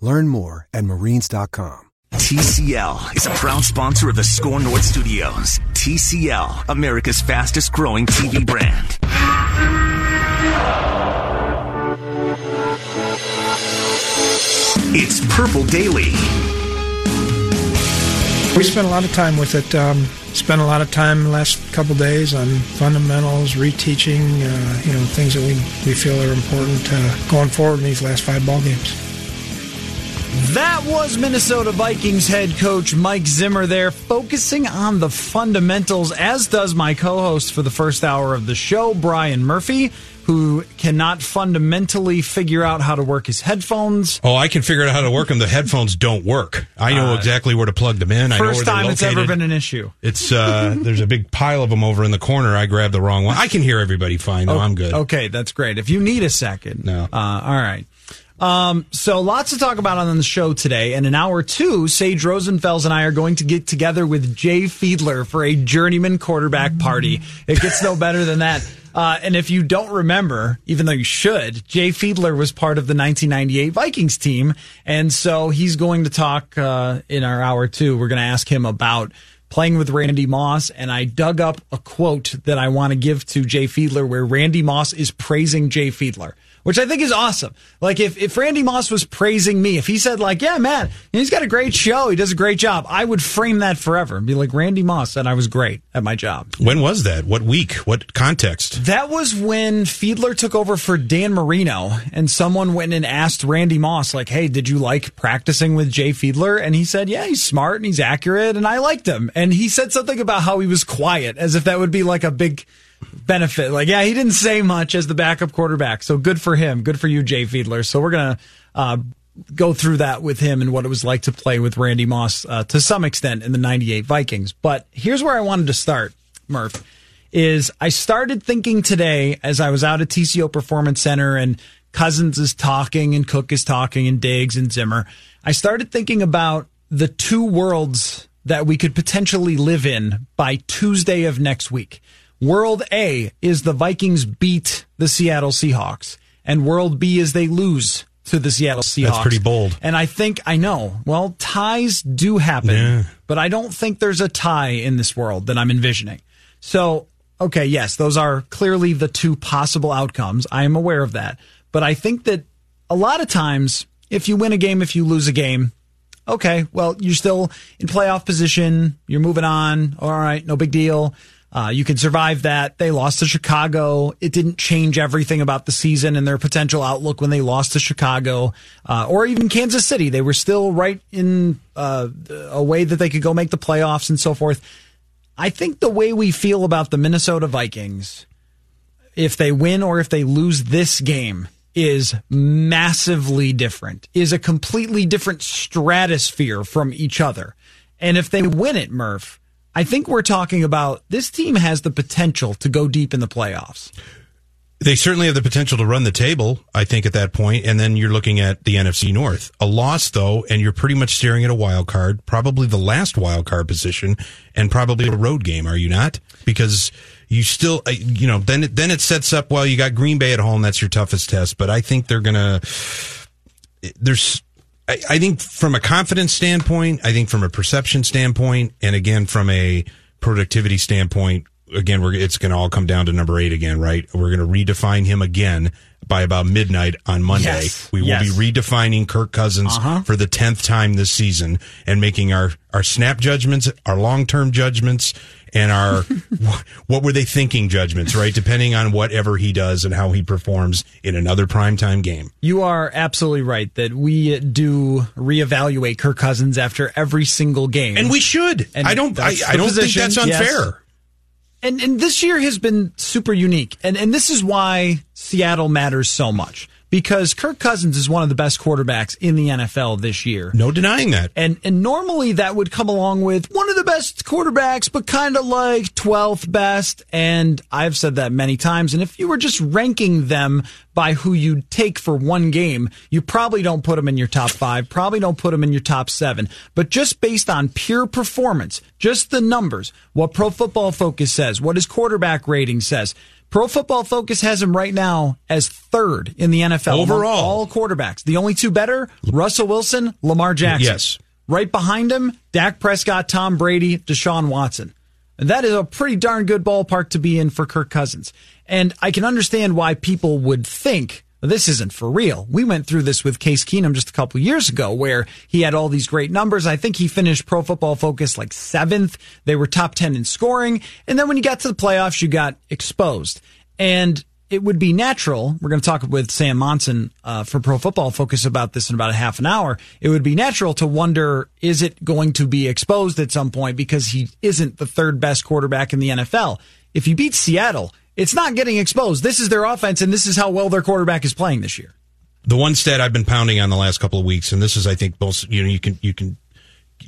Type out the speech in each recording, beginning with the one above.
Learn more at marines.com. TCL is a proud sponsor of the SKOR North Studios. TCL, America's fastest growing TV brand. It's Purple Daily. We spent a lot of time with it. Um, spent a lot of time the last couple days on fundamentals, reteaching, uh, you know, things that we, we feel are important uh, going forward in these last five ball games. That was Minnesota Vikings head coach Mike Zimmer there, focusing on the fundamentals, as does my co host for the first hour of the show, Brian Murphy, who cannot fundamentally figure out how to work his headphones. Oh, I can figure out how to work them. The headphones don't work. I know Uh, exactly where to plug them in. I know where First time it's ever been an issue. It's uh, there's a big pile of them over in the corner. I grabbed the wrong one. I can hear everybody fine. though. I'm good. Okay, that's great. If you need a second. No. Uh, all right. Um, so lots to talk about on the show today. And in hour two, Sage Rosenfels and I are going to get together with Jay Fiedler for a journeyman quarterback party. It gets no better than that. Uh, and if you don't remember, even though you should, Jay Fiedler was part of the 1998 Vikings team. And so he's going to talk, uh, in our hour two. We're going to ask him about playing with Randy Moss, and I dug up a quote that I want to give to Jay Fiedler where Randy Moss is praising Jay Fiedler. Which I think is awesome. Like if, if Randy Moss was praising me, if he said like, yeah, man, he's got a great show. He does a great job. I would frame that forever and be like, Randy Moss said I was great at my job. When was that? What week? What context? That was when Fiedler took over for Dan Marino, and someone went and asked Randy Moss, like, "Hey, did you like practicing with Jay Fiedler?" And he said, "Yeah, he's smart and he's accurate, and I liked him." And he said something about how he was quiet, as if that would be like a big benefit. Like, yeah, he didn't say much as the backup quarterback, so good for him. Good for you, Jay Fiedler. So we're gonna. Uh, Go through that with him and what it was like to play with Randy Moss uh, to some extent in the 98 Vikings. But here's where I wanted to start, Murph is I started thinking today as I was out at TCO Performance Center and Cousins is talking and Cook is talking and Diggs and Zimmer. I started thinking about the two worlds that we could potentially live in by Tuesday of next week. World A is the Vikings beat the Seattle Seahawks, and World B is they lose to the Seattle Seahawks. That's pretty bold. And I think I know. Well, ties do happen, Yeah. but I don't think there's a tie in this world that I'm envisioning. So, okay, yes, those are clearly the two possible outcomes. I am aware of that. But I think that a lot of times, if you win a game, if you lose a game, okay, well, you're still in playoff position. You're moving on. All right, no big deal. Uh, you can survive that. They lost to Chicago. It didn't change everything about the season and their potential outlook when they lost to Chicago, uh, or even Kansas City. They were still right in uh, a way that they could go make the playoffs and so forth. I think the way we feel about the Minnesota Vikings, if they win or if they lose this game, is massively different, is a completely different stratosphere from each other. And if they win it, Murph, I think we're talking about this team has the potential to go deep in the playoffs. They certainly have the potential to run the table, I think, at that point. And then you're looking at the NFC North. A loss, though, and you're pretty much staring at a wild card, probably the last wild card position, and probably a road game, are you not? Because you still, uh, you know, then it, then it sets up, well, you got Green Bay at home. That's your toughest test. But I think they're going to, there's, I, I think from a confidence standpoint, I think from a perception standpoint, and again, from a productivity standpoint, again, we're, it's going to all come down to number eight again, right? We're going to redefine him again by about midnight on Monday. Yes. We will Yes. be redefining Kirk Cousins Uh-huh. for the 10th time this season and making our, our snap judgments, our long term judgments, and our what were they thinking judgments, right? Depending on whatever he does and how he performs in another primetime game. You are absolutely right that we do reevaluate Kirk Cousins after every single game. And we should. And I don't. I, I don't position, think that's yes. unfair. and and this year has been super unique, and and this is why Seattle matters so much because Kirk Cousins is one of the best quarterbacks in the NFL this year. No denying that. And and normally that would come along with one of the best quarterbacks, but kind of like twelfth best. And I've said that many times. And if you were just ranking them by who you'd take for one game, you probably don't put them in your top five. Probably don't put them in your top seven. But just based on pure performance, just the numbers, what Pro Football Focus says, what his quarterback rating says. Pro Football Focus has him right now as third in the NFL Overall. all quarterbacks. The only two better: Russell Wilson, Lamar Jackson. Yes. Right behind him, Dak Prescott, Tom Brady, Deshaun Watson. And that is a pretty darn good ballpark to be in for Kirk Cousins. And I can understand why people would think this isn't for real. We went through this with Case Keenum just a couple years ago where he had all these great numbers. I think he finished Pro Football Focus like seventh. They were top 10 in scoring. And then when you got to the playoffs, you got exposed. And it would be natural. We're going to talk with Sam Monson uh, for Pro Football Focus about this in about a half an hour. It would be natural to wonder is it going to be exposed at some point because he isn't the third best quarterback in the NFL? If you beat Seattle, it's not getting exposed. This is their offense, and this is how well their quarterback is playing this year. the one stat I've been pounding on the last couple of weeks, and this is, I think, both you know, you can you can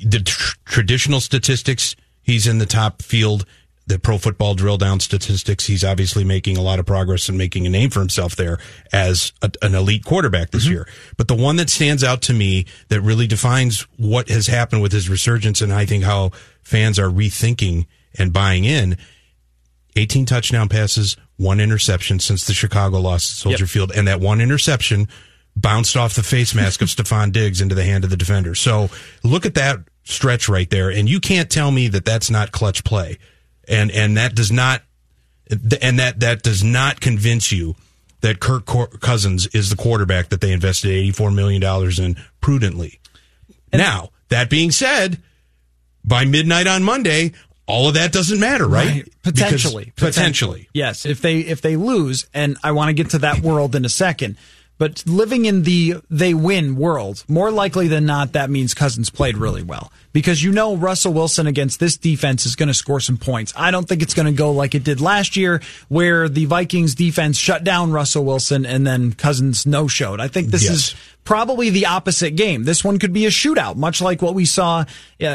the tr- traditional statistics. He's in the top field. The pro football drill down statistics. He's obviously making a lot of progress and making a name for himself there as a, an elite quarterback this mm-hmm. year. But the one that stands out to me that really defines what has happened with his resurgence, and I think how fans are rethinking and buying in 18 touchdown passes, one interception since the Chicago loss at Soldier Yep. Field, and that one interception bounced off the face mask of Stefon Diggs into the hand of the defender. So look at that stretch right there, and you can't tell me that that's not clutch play, and and that does not, and that that does not convince you that Kirk Cousins is the quarterback that they invested eighty four million dollars in prudently. now that being said, by midnight on Monday. All of that doesn't matter, right? Because- Potentially. potentially. Yes. If they if they lose, and I want to get to that world in a second. But living in the they win world, more likely than not, that means Cousins played really well. Because you know Russell Wilson against this defense is going to score some points. I don't think it's going to go like it did last year, where the Vikings defense shut down Russell Wilson and then Cousins no showed. I think this Yes. is probably the opposite game. This one could be a shootout, much like what we saw uh,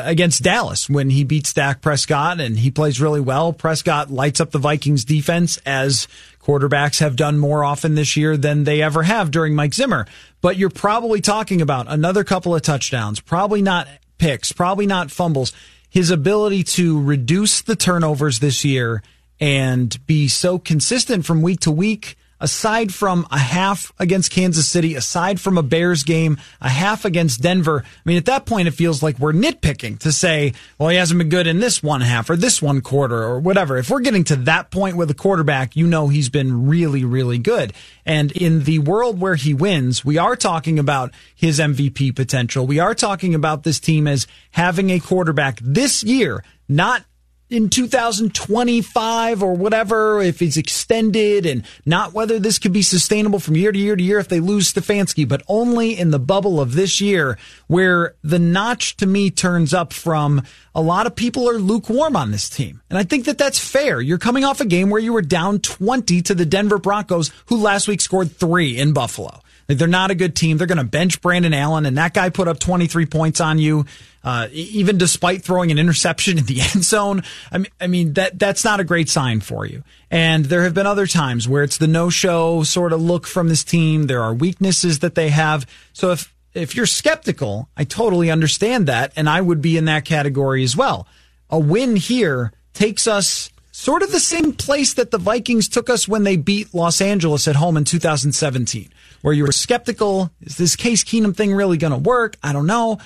against Dallas when he beats Dak Prescott and he plays really well. Prescott lights up the Vikings defense as quarterbacks have done more often this year than they ever have during Mike Zimmer. But you're probably talking about another couple of touchdowns, probably not picks, probably not fumbles. His ability to reduce the turnovers this year and be so consistent from week to week aside from a half against Kansas City, aside from a Bears game, a half against Denver, I mean, at that point, it feels like we're nitpicking to say, well, he hasn't been good in this one half or this one quarter or whatever. If we're getting to that point with a quarterback, you know he's been really, really good. And in the world where he wins, we are talking about his MVP potential. We are talking about this team as having a quarterback this year, not in 2025 or whatever, if it's extended and not whether this could be sustainable from year to year to year if they lose Stefanski, but only in the bubble of this year where the notch to me turns up from a lot of people are lukewarm on this team. And I think that that's fair. You're coming off a game where you were down 20 to the Denver Broncos, who last week scored three in Buffalo. Like, they're not a good team. They're going to bench Brandon Allen, and that guy put up 23 points on you, uh, even despite throwing an interception in the end zone. I mean, I mean that that's not a great sign for you. And there have been other times where it's the no-show sort of look from this team. There are weaknesses that they have. So if if you're skeptical, I totally understand that, and I would be in that category as well. A win here takes us sort of the same place that the Vikings took us when they beat Los Angeles at home in 2017, where you were skeptical. Is this Case Keenum thing really going to work? I don't know.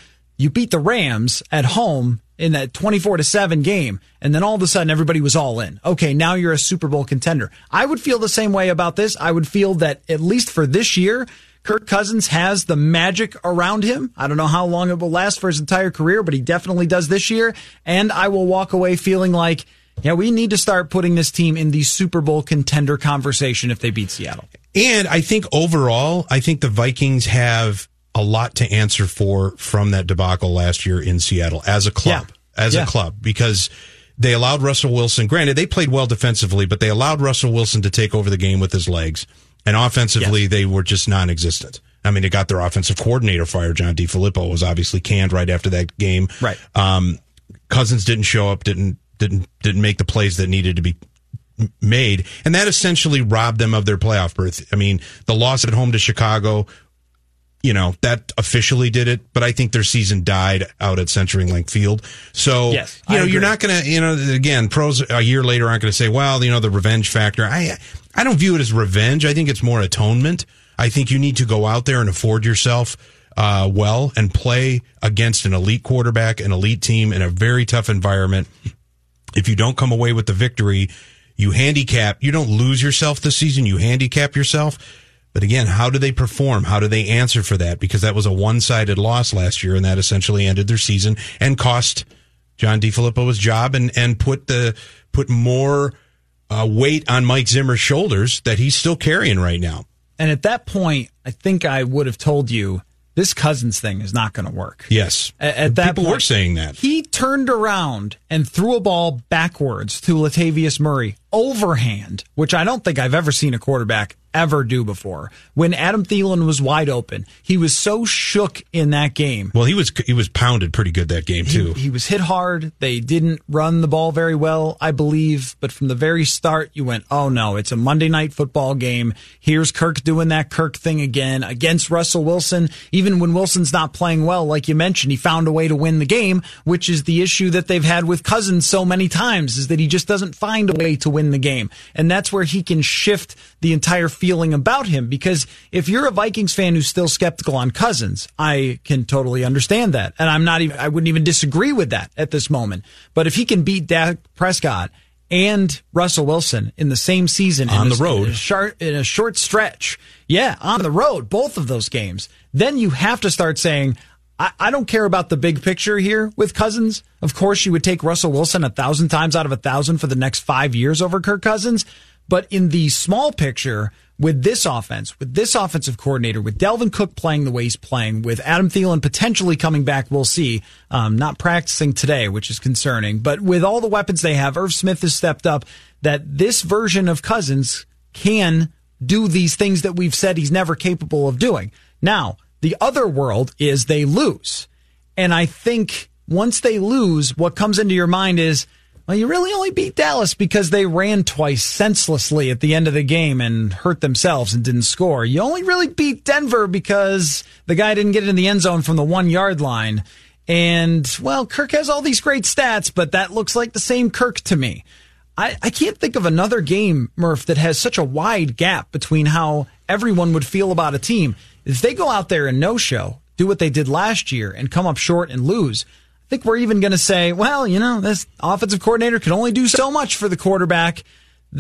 You beat the Rams at home in that 24 to 7 game and then all of a sudden everybody was all in. Okay, now you're a Super Bowl contender. I would feel the same way about this. I would feel that at least for this year, Kirk Cousins has the magic around him. I don't know how long it will last for his entire career, but he definitely does this year. And I will walk away feeling like, yeah, we need to start putting this team in the Super Bowl contender conversation if they beat Seattle. And I think overall, I think the Vikings have a lot to answer for from that debacle last year in Seattle as a club, yeah. as yeah. a club, because they allowed Russell Wilson, granted, they played well defensively, but they allowed Russell Wilson to take over the game with his legs. And offensively, yes. they were just non existent. I mean, they got their offensive coordinator fired. John DeFilippo was obviously canned right after that game. Right. Um, Cousins didn't show up, didn't didn't didn't make the plays that needed to be made, and that essentially robbed them of their playoff berth. I mean, the loss at home to Chicago, you know, that officially did it, but I think their season died out at CenturyLink Field. So, yes, you know, you're not going to, you know, again, pros a year later aren't going to say, well, you know, the revenge factor. I I don't view it as revenge. I think it's more atonement. I think you need to go out there and afford yourself uh, well and play against an elite quarterback, an elite team in a very tough environment. If you don't come away with the victory, you handicap, you don't lose yourself this season, you handicap yourself. But again, how do they perform? How do they answer for that? Because that was a one sided loss last year, and that essentially ended their season and cost John DeFilippo his job and, and put the put more uh, weight on Mike Zimmer's shoulders that he's still carrying right now. And at that point, I think I would have told you this Cousins thing is not going to work. Yes. At, at that People point, were saying that. He turned around and threw a ball backwards to Latavius Murray overhand, which I don't think I've ever seen a quarterback ever do before. When Adam Thielen was wide open, he was so shook in that game. Well, he was he was pounded pretty good that game too. He, he, was hit hard. They didn't run the ball very well, I believe, but from the very start you went, "Oh no, it's a Monday night football game. Here's Kirk doing that Kirk thing again against Russell Wilson. Even when Wilson's not playing well, like you mentioned, he found a way to win the game, which is the issue that they've had with Cousins so many times is that he just doesn't find a way to win the game. And that's where he can shift the entire feeling about him. Because if you're a Vikings fan who's still skeptical on Cousins, I can totally understand that. And I'm not even, I wouldn't even disagree with that at this moment. But if he can beat Dak Prescott and Russell Wilson in the same season on the a, road in a, short, in a short stretch, yeah, on the road, both of those games, then you have to start saying, I, I don't care about the big picture here with Cousins. Of course, you would take Russell Wilson a thousand times out of a thousand for the next five years over Kirk Cousins. But in the small picture, with this offense, with this offensive coordinator, with Dalvin Cook playing the way he's playing, with Adam Thielen potentially coming back, we'll see. Um, not practicing today, which is concerning. But with all the weapons they have, Irv Smith has stepped up. That this version of Cousins can do these things that we've said he's never capable of doing. Now, the other world is they lose. And I think once they lose, what comes into your mind is, well, you really only beat Dallas because they ran twice senselessly at the end of the game and hurt themselves and didn't score. You only really beat Denver because the guy didn't get in the end zone from the one yard line. And, well, Kirk has all these great stats, but that looks like the same Kirk to me. I, I can't think of another game, Murph, that has such a wide gap between how everyone would feel about a team. If they go out there and no show, do what they did last year and come up short and lose, think we're even going to say, well, you know, this offensive coordinator can only do so much for the quarterback.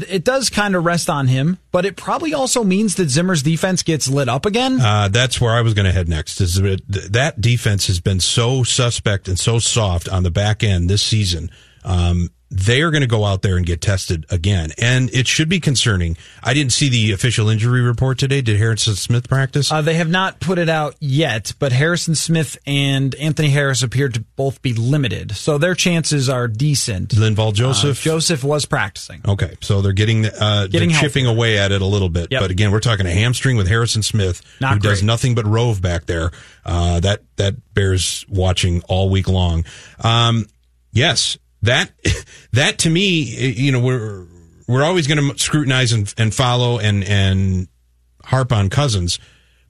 It does kind of rest on him, but it probably also means that Zimmer's defense gets lit up again. Uh, that's where I was going to head next. Is that defense has been so suspect and so soft on the back end this season. Um, they are going to go out there and get tested again. And it should be concerning. I didn't see the official injury report today. Did Harrison Smith practice? Uh, they have not put it out yet, but Harrison Smith and Anthony Harris appear to both be limited. So their chances are decent. Linval Joseph? Uh, Joseph was practicing. Okay. So they're getting, uh, getting they're chipping away at it a little bit. Yep. But again, we're talking a hamstring with Harrison Smith, not who great. does nothing but rove back there. Uh, that, that bears watching all week long. Um, yes, that that to me, you know, we're we're always going to scrutinize and, and follow and and harp on Cousins,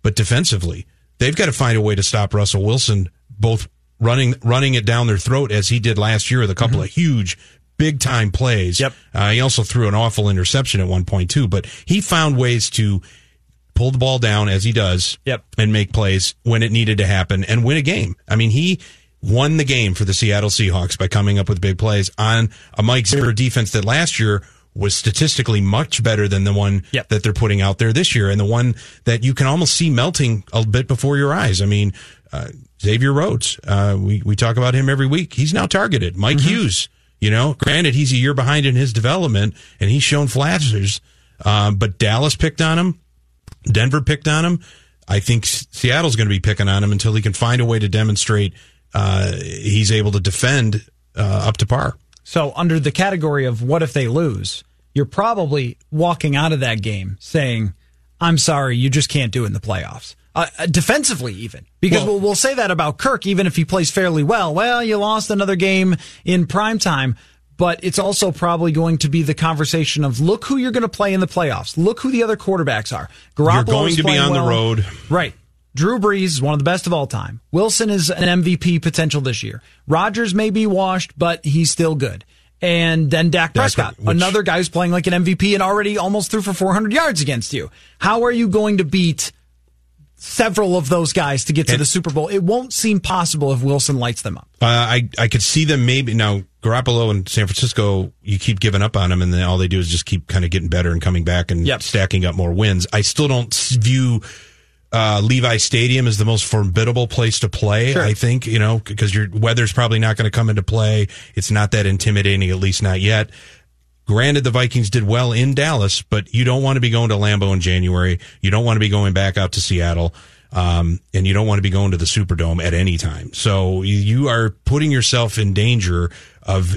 but defensively, they've got to find a way to stop Russell Wilson, both running running it down their throat as he did last year with a couple mm-hmm. of huge big time plays. Yep. Uh, he also threw an awful interception at one point too, but he found ways to pull the ball down as he does. Yep. And make plays when it needed to happen and win a game. I mean, he won the game for the Seattle Seahawks by coming up with big plays on a Mike Zimmer defense that last year was statistically much better than the one Yep. that they're putting out there this year, and the one that you can almost see melting a bit before your eyes. I mean, uh, Xavier Rhodes, uh, we we talk about him every week. He's now targeted. Mike Hughes, you know, granted he's a year behind in his development, and he's shown flashes, um, but Dallas picked on him. Denver picked on him. I think Seattle's going to be picking on him until he can find a way to demonstrate uh, he's able to defend uh, up to par. So, under the category of what if they lose, you're probably walking out of that game saying, I'm sorry, you just can't do it in the playoffs. Uh, uh, defensively, even. Because Well- we'll, we'll say that about Kirk, even if he plays fairly well. Well, you lost another game in prime time. But it's also probably going to be the conversation of look who you're going to play in the playoffs. Look who the other quarterbacks are. Garoppolo's going to be on the road. Right. Drew Brees is one of the best of all time. Wilson is an MVP potential this year. Rodgers may be washed, but he's still good. And then Dak Prescott, what- which- another guy who's playing like an MVP and already almost threw for 400 yards against you. How are you going to beat several of those guys to get to And- the Super Bowl? It won't seem possible if Wilson lights them up. Uh, I I could see them maybe now Garoppolo in San Francisco. You keep giving up on them, and then all they do is just keep kind of getting better and coming back and Yep. stacking up more wins. I still don't view uh, Levi Stadium is the most formidable place to play. Sure. I think you know because your weather's probably not going to come into play. It's not that intimidating, at least not yet. Granted, the Vikings did well in Dallas, but you don't want to be going to Lambeau in January. You don't want to be going back out to Seattle. Um, and you don't want to be going to the Superdome at any time. So you- you are putting yourself in danger of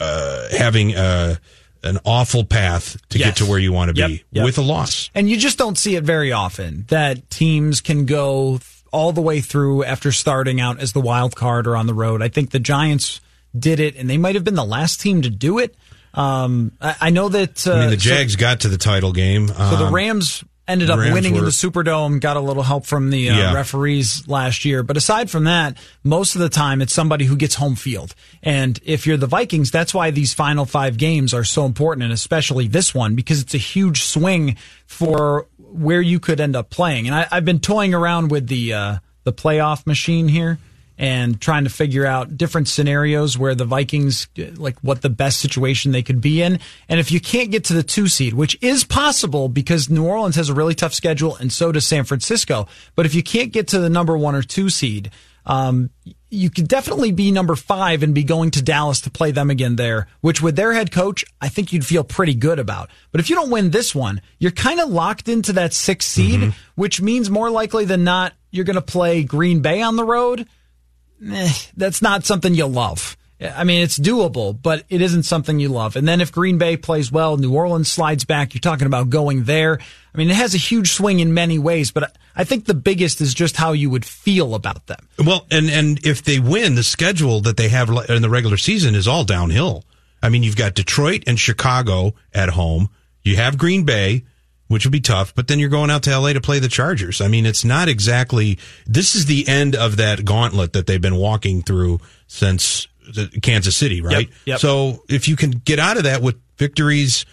uh, having a, an awful path to Yes. get to where you want to be yep. with a loss. And you just don't see it very often that teams can go all the way through after starting out as the wild card or on the road. I think the Giants did it, and they might have been the last team to do it. Um, I, I know that. Uh, I mean, the so- Jags got to the title game. So, the Um, Rams ended up Rams winning in were- the Superdome, got a little help from the uh, Yeah. referees last year. But aside from that, most of the time it's somebody who gets home field. And if you're the Vikings, that's why these final five games are so important, and especially this one, because it's a huge swing for where you could end up playing. And I, I've been toying around with the uh, the playoff machine here and trying to figure out different scenarios where the Vikings, like what the best situation they could be in. And if you can't get to the two seed, which is possible because New Orleans has a really tough schedule and so does San Francisco. But if you can't get to the number one or two seed, um, you could definitely be number five and be going to Dallas to play them again there, which with their head coach, I think you'd feel pretty good about. But if you don't win this one, you're kind of locked into that sixth seed, which means more likely than not, you're going to play Green Bay on the road eh, that's not something you love. I mean, it's doable, but it isn't something you love. And then if Green Bay plays well, New Orleans slides back, you're talking about going there. I mean, it has a huge swing in many ways, but I think the biggest is just how you would feel about them. Well, and and if they win, the schedule that they have in the regular season is all downhill. I mean, you've got Detroit and Chicago at home. You have Green Bay, which would be tough, but then you're going out to LA to play the Chargers. I mean, it's not exactly. This is the end of that gauntlet that they've been walking through since Kansas City, right? yep. So if you can get out of that with victories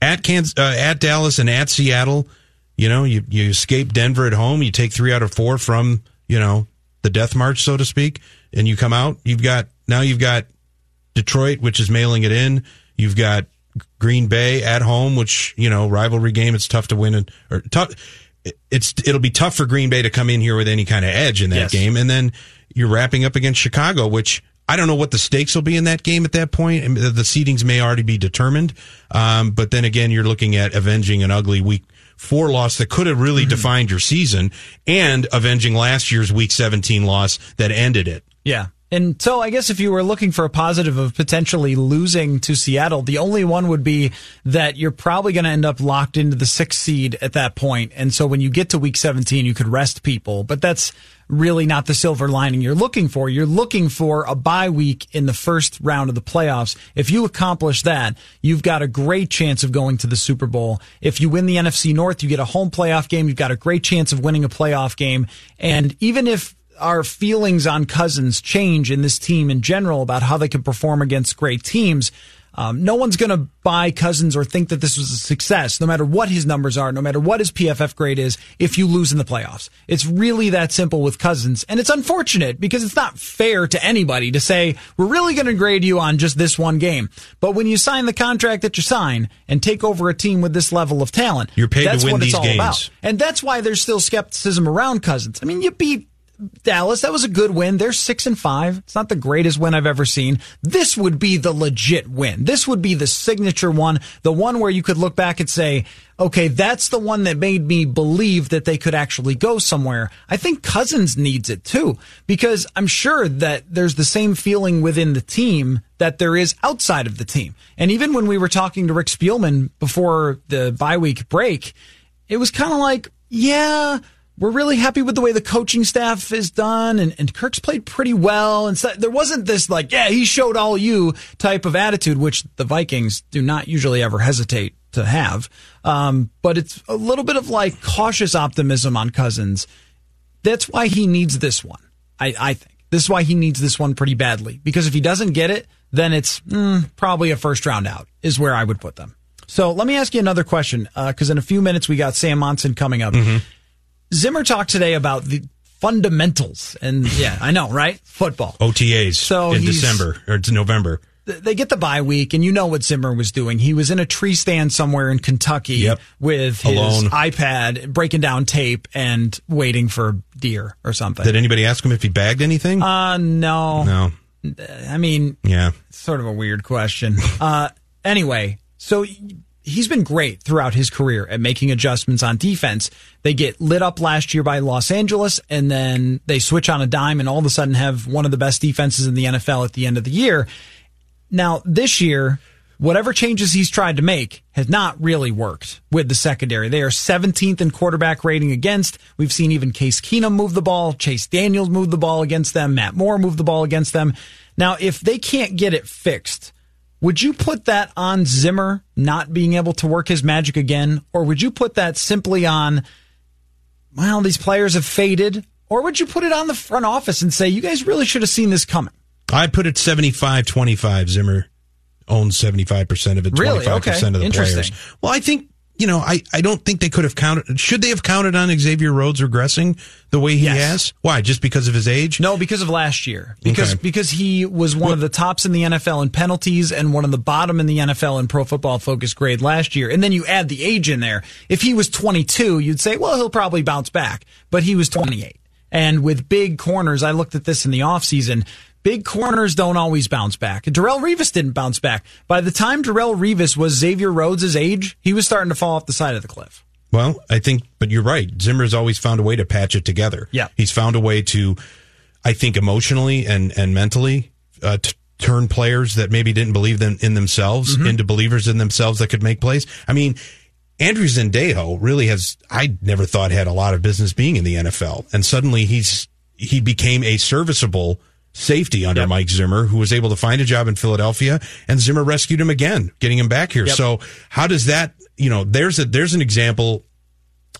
at Kansas, uh, at Dallas, and at Seattle, you know, you you escape Denver at home. You take three out of four from you know the death march, so to speak, and you come out. You've got now you've got Detroit, which is mailing it in. You've got Green Bay at home, which you know rivalry game. It's tough to win and or tough. It's it'll be tough for Green Bay to come in here with any kind of edge in that Yes. game, and then you're wrapping up against Chicago, which I don't know what the stakes will be in that game at that point. The seedings may already be determined, um, but then again, you're looking at avenging an ugly week four loss that could have really Mm-hmm. defined your season, and avenging last year's week 17 loss that ended it. Yeah. And so I guess if you were looking for a positive of potentially losing to Seattle, the only one would be that you're probably going to end up locked into the sixth seed at that point. And so when you get to week 17, you could rest people, but that's really not the silver lining you're looking for. You're looking for a bye week in the first round of the playoffs. If you accomplish that, you've got a great chance of going to the Super Bowl. If you win the NFC North, you get a home playoff game. You've got a great chance of winning a playoff game. And even if our feelings on Cousins change in this team in general about how they can perform against great teams. Um, no one's going to buy Cousins or think that this was a success, no matter what his numbers are, no matter what his PFF grade is, if you lose in the playoffs. It's really that simple with Cousins. And it's unfortunate because it's not fair to anybody to say, we're really going to grade you on just this one game. But when you sign the contract that you sign and take over a team with this level of talent, You're paid to that's win what these it's all games. about. And that's why there's still skepticism around Cousins. I mean, you beat Dallas. That was a good win. They're six and five. It's not the greatest win I've ever seen. This would be the legit win. This would be the signature one, the one where you could look back and say, okay, that's the one that made me believe that they could actually go somewhere. I think Cousins needs it too, because I'm sure that there's the same feeling within the team that there is outside of the team. And even when we were talking to Rick Spielman before the bye week break, it was kind of like, yeah, we're really happy with the way the coaching staff is done, and, and Kirk's played pretty well. And so there wasn't this like, yeah, he showed all you type of attitude, which the Vikings do not usually ever hesitate to have. Um, but it's a little bit of like cautious optimism on Cousins. That's why he needs this one. I, I think this is why he needs this one pretty badly because if he doesn't get it, then it's mm, probably a first round out is where I would put them. So let me ask you another question because in a few minutes we got Sam Monson coming up. Zimmer talked today about the fundamentals, and yeah, I know, right? Football. OTAs So in December or to November. They get the bye week, and you know what Zimmer was doing. He was in a tree stand somewhere in Kentucky Yep. with his Alone. iPad, breaking down tape and waiting for deer or something. Did anybody ask him if he bagged anything? uh, no. no. I mean, Yeah. sort of a weird question. Uh, anyway, so he's been great throughout his career at making adjustments on defense. They get lit up last year by Los Angeles, and then they switch on a dime and all of a sudden have one of the best defenses in the NFL at the end of the year. Now, this year, whatever changes he's tried to make has not really worked with the secondary. They are 17th in quarterback rating against. We've seen even Case Keenum move the ball, Chase Daniels move the ball against them, Matt Moore move the ball against them. Now, if they can't get it fixed, would you put that on Zimmer not being able to work his magic again? Or would you put that simply on, well, these players have faded? Or would you put it on the front office and say, you guys really should have seen this coming? I put it 75 25. Zimmer owns 75% of it, 25% Really? Okay. of the players. Well, I think, you know, I, I don't think they could have counted. Should they have counted on Xavier Rhodes regressing the way he Yes. has? Why? Just because of his age? No, because of last year. Because Okay. because he was one of the tops in the NFL in penalties and one of the bottom in the NFL in Pro Football Focus grade last year. And then you add the age in there. If he was 22, you'd say, well, he'll probably bounce back. But he was 28. And with big corners, I looked at this in the offseason. Big corners don't always bounce back. Darrelle Revis didn't bounce back. By the time Darrelle Revis was Xavier Rhodes' age, he was starting to fall off the side of the cliff. Well, I think, but you're right. Zimmer's always found a way to patch it together. Yeah. He's found a way to, I think, emotionally and, and mentally, uh, to turn players that maybe didn't believe them in themselves into believers in themselves that could make plays. I mean, Andrew Sendejo really has, I never thought had a lot of business being in the NFL. And suddenly he's, he became a serviceable safety under Mike Zimmer, who was able to find a job in Philadelphia and Zimmer rescued him again, getting him back here. Yep. So how does that, you know, there's a, there's an example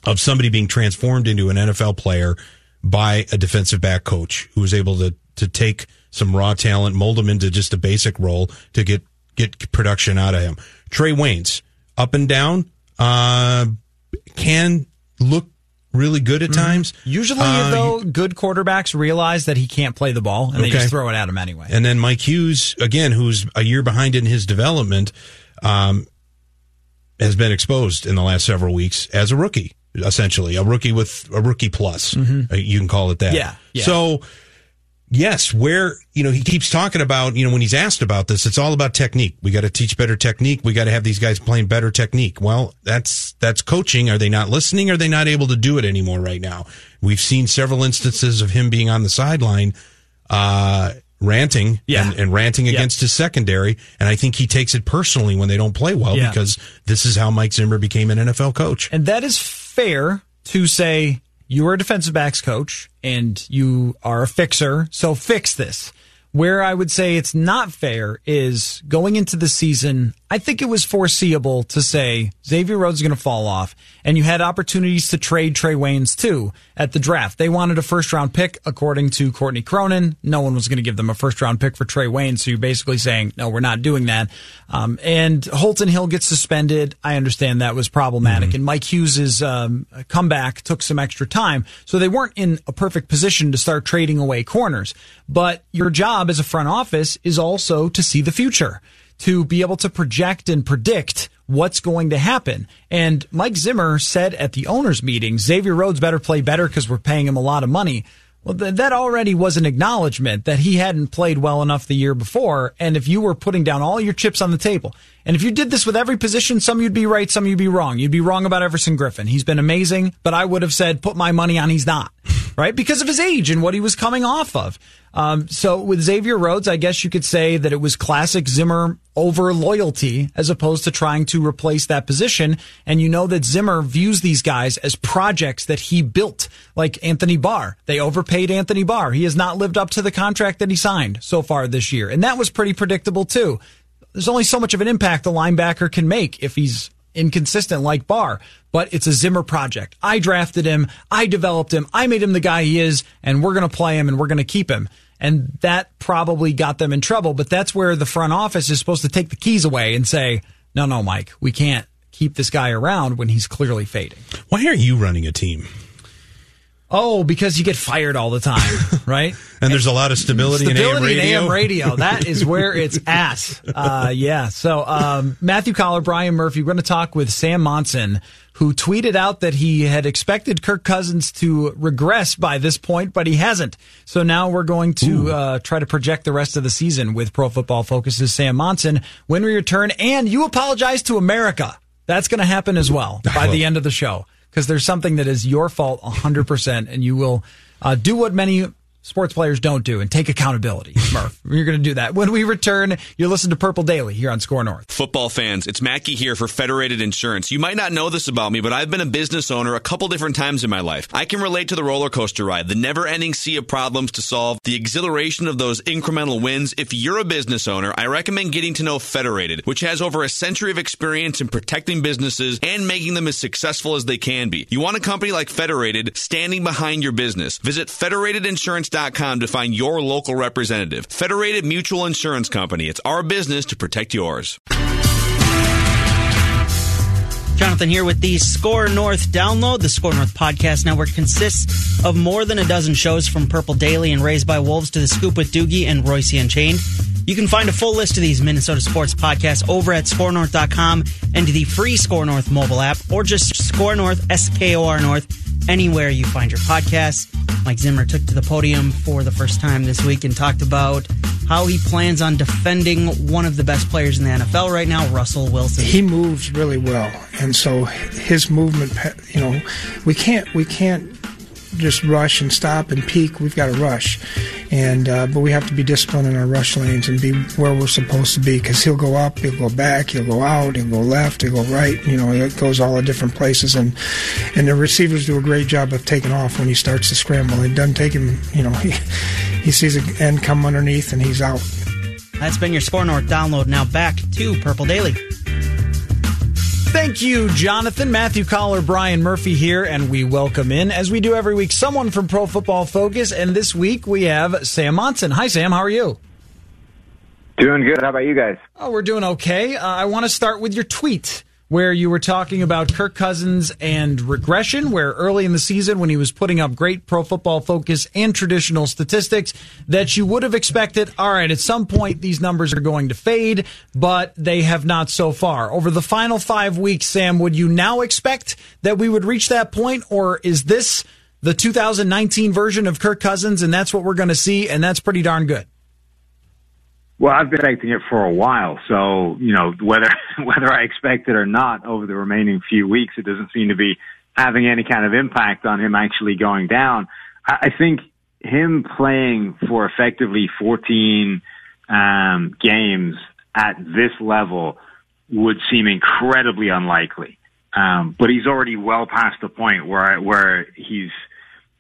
of somebody being transformed into an NFL player by a defensive back coach who was able to to take some raw talent, mold him into just a basic role to get get production out of him. Trae Waynes, up and down, uh, can look really good at times. Usually, Uh, though, good quarterbacks realize that he can't play the ball and they just throw it at him anyway. And then Mike Hughes, again, who's a year behind in his development, um, has been exposed in the last several weeks as a rookie, essentially a rookie with a rookie plus. Uh, You can call it that. Mm-hmm. Yeah, yeah. So, yes, where you know he keeps talking about you know when he's asked about this, it's all about technique. We got to teach better technique. We got to have these guys playing better technique. Well, that's that's coaching. Are they not listening? Are they not able to do it anymore right now? We've seen several instances of him being on the sideline. Uh, ranting Yeah. and, and ranting Yeah. against his secondary. And I think he takes it personally when they don't play well Yeah. because this is how Mike Zimmer became an NFL coach. And that is fair to say you are a defensive backs coach and you are a fixer, so fix this. Where I would say it's not fair is going into the season I think it was foreseeable to say Xavier Rhodes is going to fall off, and you had opportunities to trade Trae Waynes too at the draft. They wanted a first round pick, according to Courtney Cronin. No one was going to give them a first round pick for Trae Waynes, so you're basically saying, no, we're not doing that. Um, and Holton Hill gets suspended. I understand that was problematic, mm-hmm. and Mike Hughes' um, comeback took some extra time, so they weren't in a perfect position to start trading away corners. But your job as a front office is also to see the future to be able to project and predict what's going to happen. And Mike Zimmer said at the owners meeting, Xavier Rhodes better play better because we're paying him a lot of money. Well, th- that already was an acknowledgement that he hadn't played well enough the year before. And if you were putting down all your chips on the table, and if you did this with every position, some you'd be right, some you'd be wrong. You'd be wrong about Everson Griffen. He's been amazing, but I would have said put my money on he's not, right? Because of his age and what he was coming off of. Um, so with Xavier Rhodes, I guess you could say that it was classic Zimmer over loyalty as opposed to trying to replace that position. And you know that Zimmer views these guys as projects that he built, like Anthony Barr. They overpaid Anthony Barr. He has not lived up to the contract that he signed so far this year. And that was pretty predictable too. There's only so much of an impact a linebacker can make if he's inconsistent like Barr, but it's a Zimmer project. I drafted him. I developed him. I made him the guy he is, and we're going to play him and we're going to keep him. And that probably got them in trouble, but that's where the front office is supposed to take the keys away and say, no, no, Mike, we can't keep this guy around when he's clearly fading. Why aren't you running a team? Oh, because you get fired all the time, right? and there's a lot of stability, stability in AM radio. AM radio. That is where it's at. Uh, yeah. So um, Matthew Coller, Brian Murphy. We're going to talk with Sam Monson, who tweeted out that he had expected Kirk Cousins to regress by this point, but he hasn't. So now we're going to uh, try to project the rest of the season with Pro Football Focus's Sam Monson when we return. And you apologize to America. That's going to happen as well by the end of the show because there's something that is your fault 100%, and you will uh, do what many sports players don't do and take accountability. Murph, you're going to do that. When we return, you'll listen to Purple Daily here on SKOR North. Football fans, it's Mackey here for Federated Insurance. You might not know this about me, but I've been a business owner a couple different times in my life. I can relate to the roller coaster ride, the never ending sea of problems to solve, the exhilaration of those incremental wins. If you're a business owner, I recommend getting to know Federated, which has over a century of experience in protecting businesses and making them as successful as they can be. You want a company like Federated standing behind your business. Visit federatedinsurance.com to find your local representative. Federated Mutual Insurance Company. It's our business to protect yours. Jonathan here with the SKOR North download. The SKOR North Podcast Network consists of more than a dozen shows from Purple Daily and Raised by Wolves to The Scoop with Doogie and Royce Unchained. You can find a full list of these Minnesota sports podcasts over at skornorth.com and the free SKOR North mobile app or just SKOR North, S K O R North anywhere you find your podcasts. Mike Zimmer took to the podium for the first time this week and talked about how he plans on defending one of the best players in the NFL right now, Russell Wilson. He moves really well, and so his movement, you know, we can't we can't just rush and stop and peak. We've got to rush, and uh, but we have to be disciplined in our rush lanes and be where we're supposed to be. Because he'll go up, he'll go back, he'll go out, he'll go left, he'll go right. You know, it goes all the different places, and and the receivers do a great job of taking off when he starts to scramble. It doesn't take him. You know, he he sees an end come underneath and he's out. That's been your SKOR North download. Now back to Purple Daily. Thank you, Jonathan. Matthew Coller, Brian Murphy here, and we welcome in, as we do every week, someone from Pro Football Focus. And this week we have Sam Monson. Hi, Sam. How are you? Doing good. How about you guys? Oh, we're doing okay. Uh, I want to start with your tweet where you were talking about Kirk Cousins and regression, where early in the season, when he was putting up great pro football focus and traditional statistics, that you would have expected, all right, at some point these numbers are going to fade, but they have not so far. Over the final five weeks, Sam, would you now expect that we would reach that point, or is this the 2019 version of Kirk Cousins and that's what we're going to see, and that's pretty darn good? Well, I've been expecting it for a while, so you know whether whether I expect it or not over the remaining few weeks, it doesn't seem to be having any kind of impact on him actually going down. I, I think him playing for effectively 14 um, games at this level would seem incredibly unlikely. Um, but he's already well past the point where where he's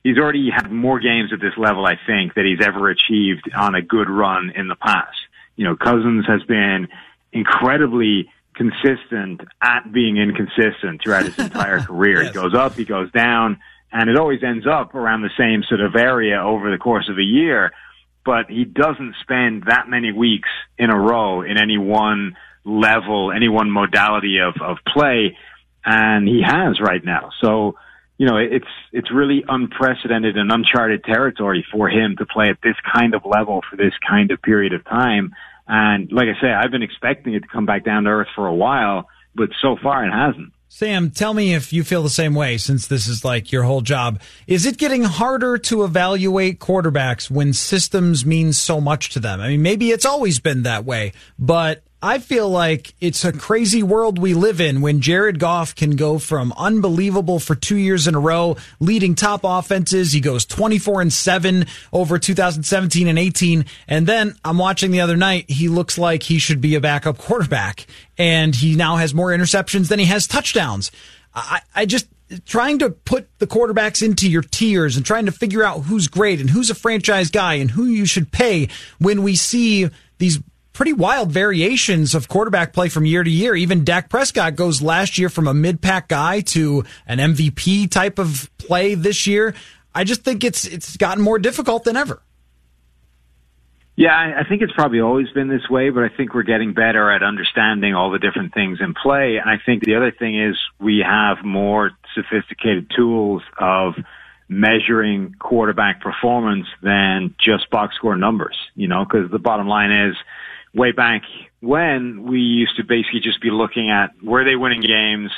he's already had more games at this level, I think, that he's ever achieved on a good run in the past. You know, Cousins has been incredibly consistent at being inconsistent throughout his entire career. yes. He goes up, he goes down, and it always ends up around the same sort of area over the course of a year. But he doesn't spend that many weeks in a row in any one level, any one modality of, of play, and he has right now. So, you know, it's it's really unprecedented and uncharted territory for him to play at this kind of level for this kind of period of time. And like I say, I've been expecting it to come back down to earth for a while, but so far it hasn't. Sam, tell me if you feel the same way since this is like your whole job. Is it getting harder to evaluate quarterbacks when systems mean so much to them? I mean, maybe it's always been that way, but I feel like it's a crazy world we live in when Jared Goff can go from unbelievable for two years in a row, leading top offenses. He goes 24 and 7 over 2017 and 18. And then I'm watching the other night. He looks like he should be a backup quarterback. And he now has more interceptions than he has touchdowns. I, I just, trying to put the quarterbacks into your tiers and trying to figure out who's great and who's a franchise guy and who you should pay when we see these pretty wild variations of quarterback play from year to year. Even Dak Prescott goes last year from a mid pack guy to an MVP type of play this year. I just think it's it's gotten more difficult than ever. Yeah, I think it's probably always been this way, but I think we're getting better at understanding all the different things in play. And I think the other thing is we have more sophisticated tools of measuring quarterback performance than just box score numbers, you know, because the bottom line is way back when we used to basically just be looking at were they winning games,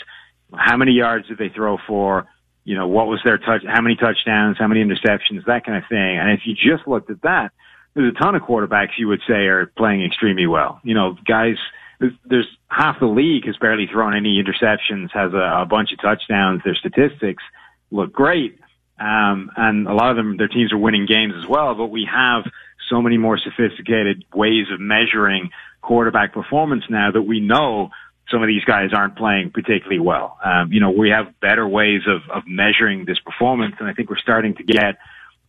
how many yards did they throw for, you know, what was their touch, how many touchdowns, how many interceptions, that kind of thing. And if you just looked at that, there's a ton of quarterbacks you would say are playing extremely well. You know, guys, there's, half the league has barely thrown any interceptions, has a, a bunch of touchdowns. Their statistics look great. Um, and a lot of them, their teams are winning games as well, but we have so many more sophisticated ways of measuring quarterback performance now that we know some of these guys aren't playing particularly well. Um, you know, we have better ways of, of measuring this performance, and I think we're starting to get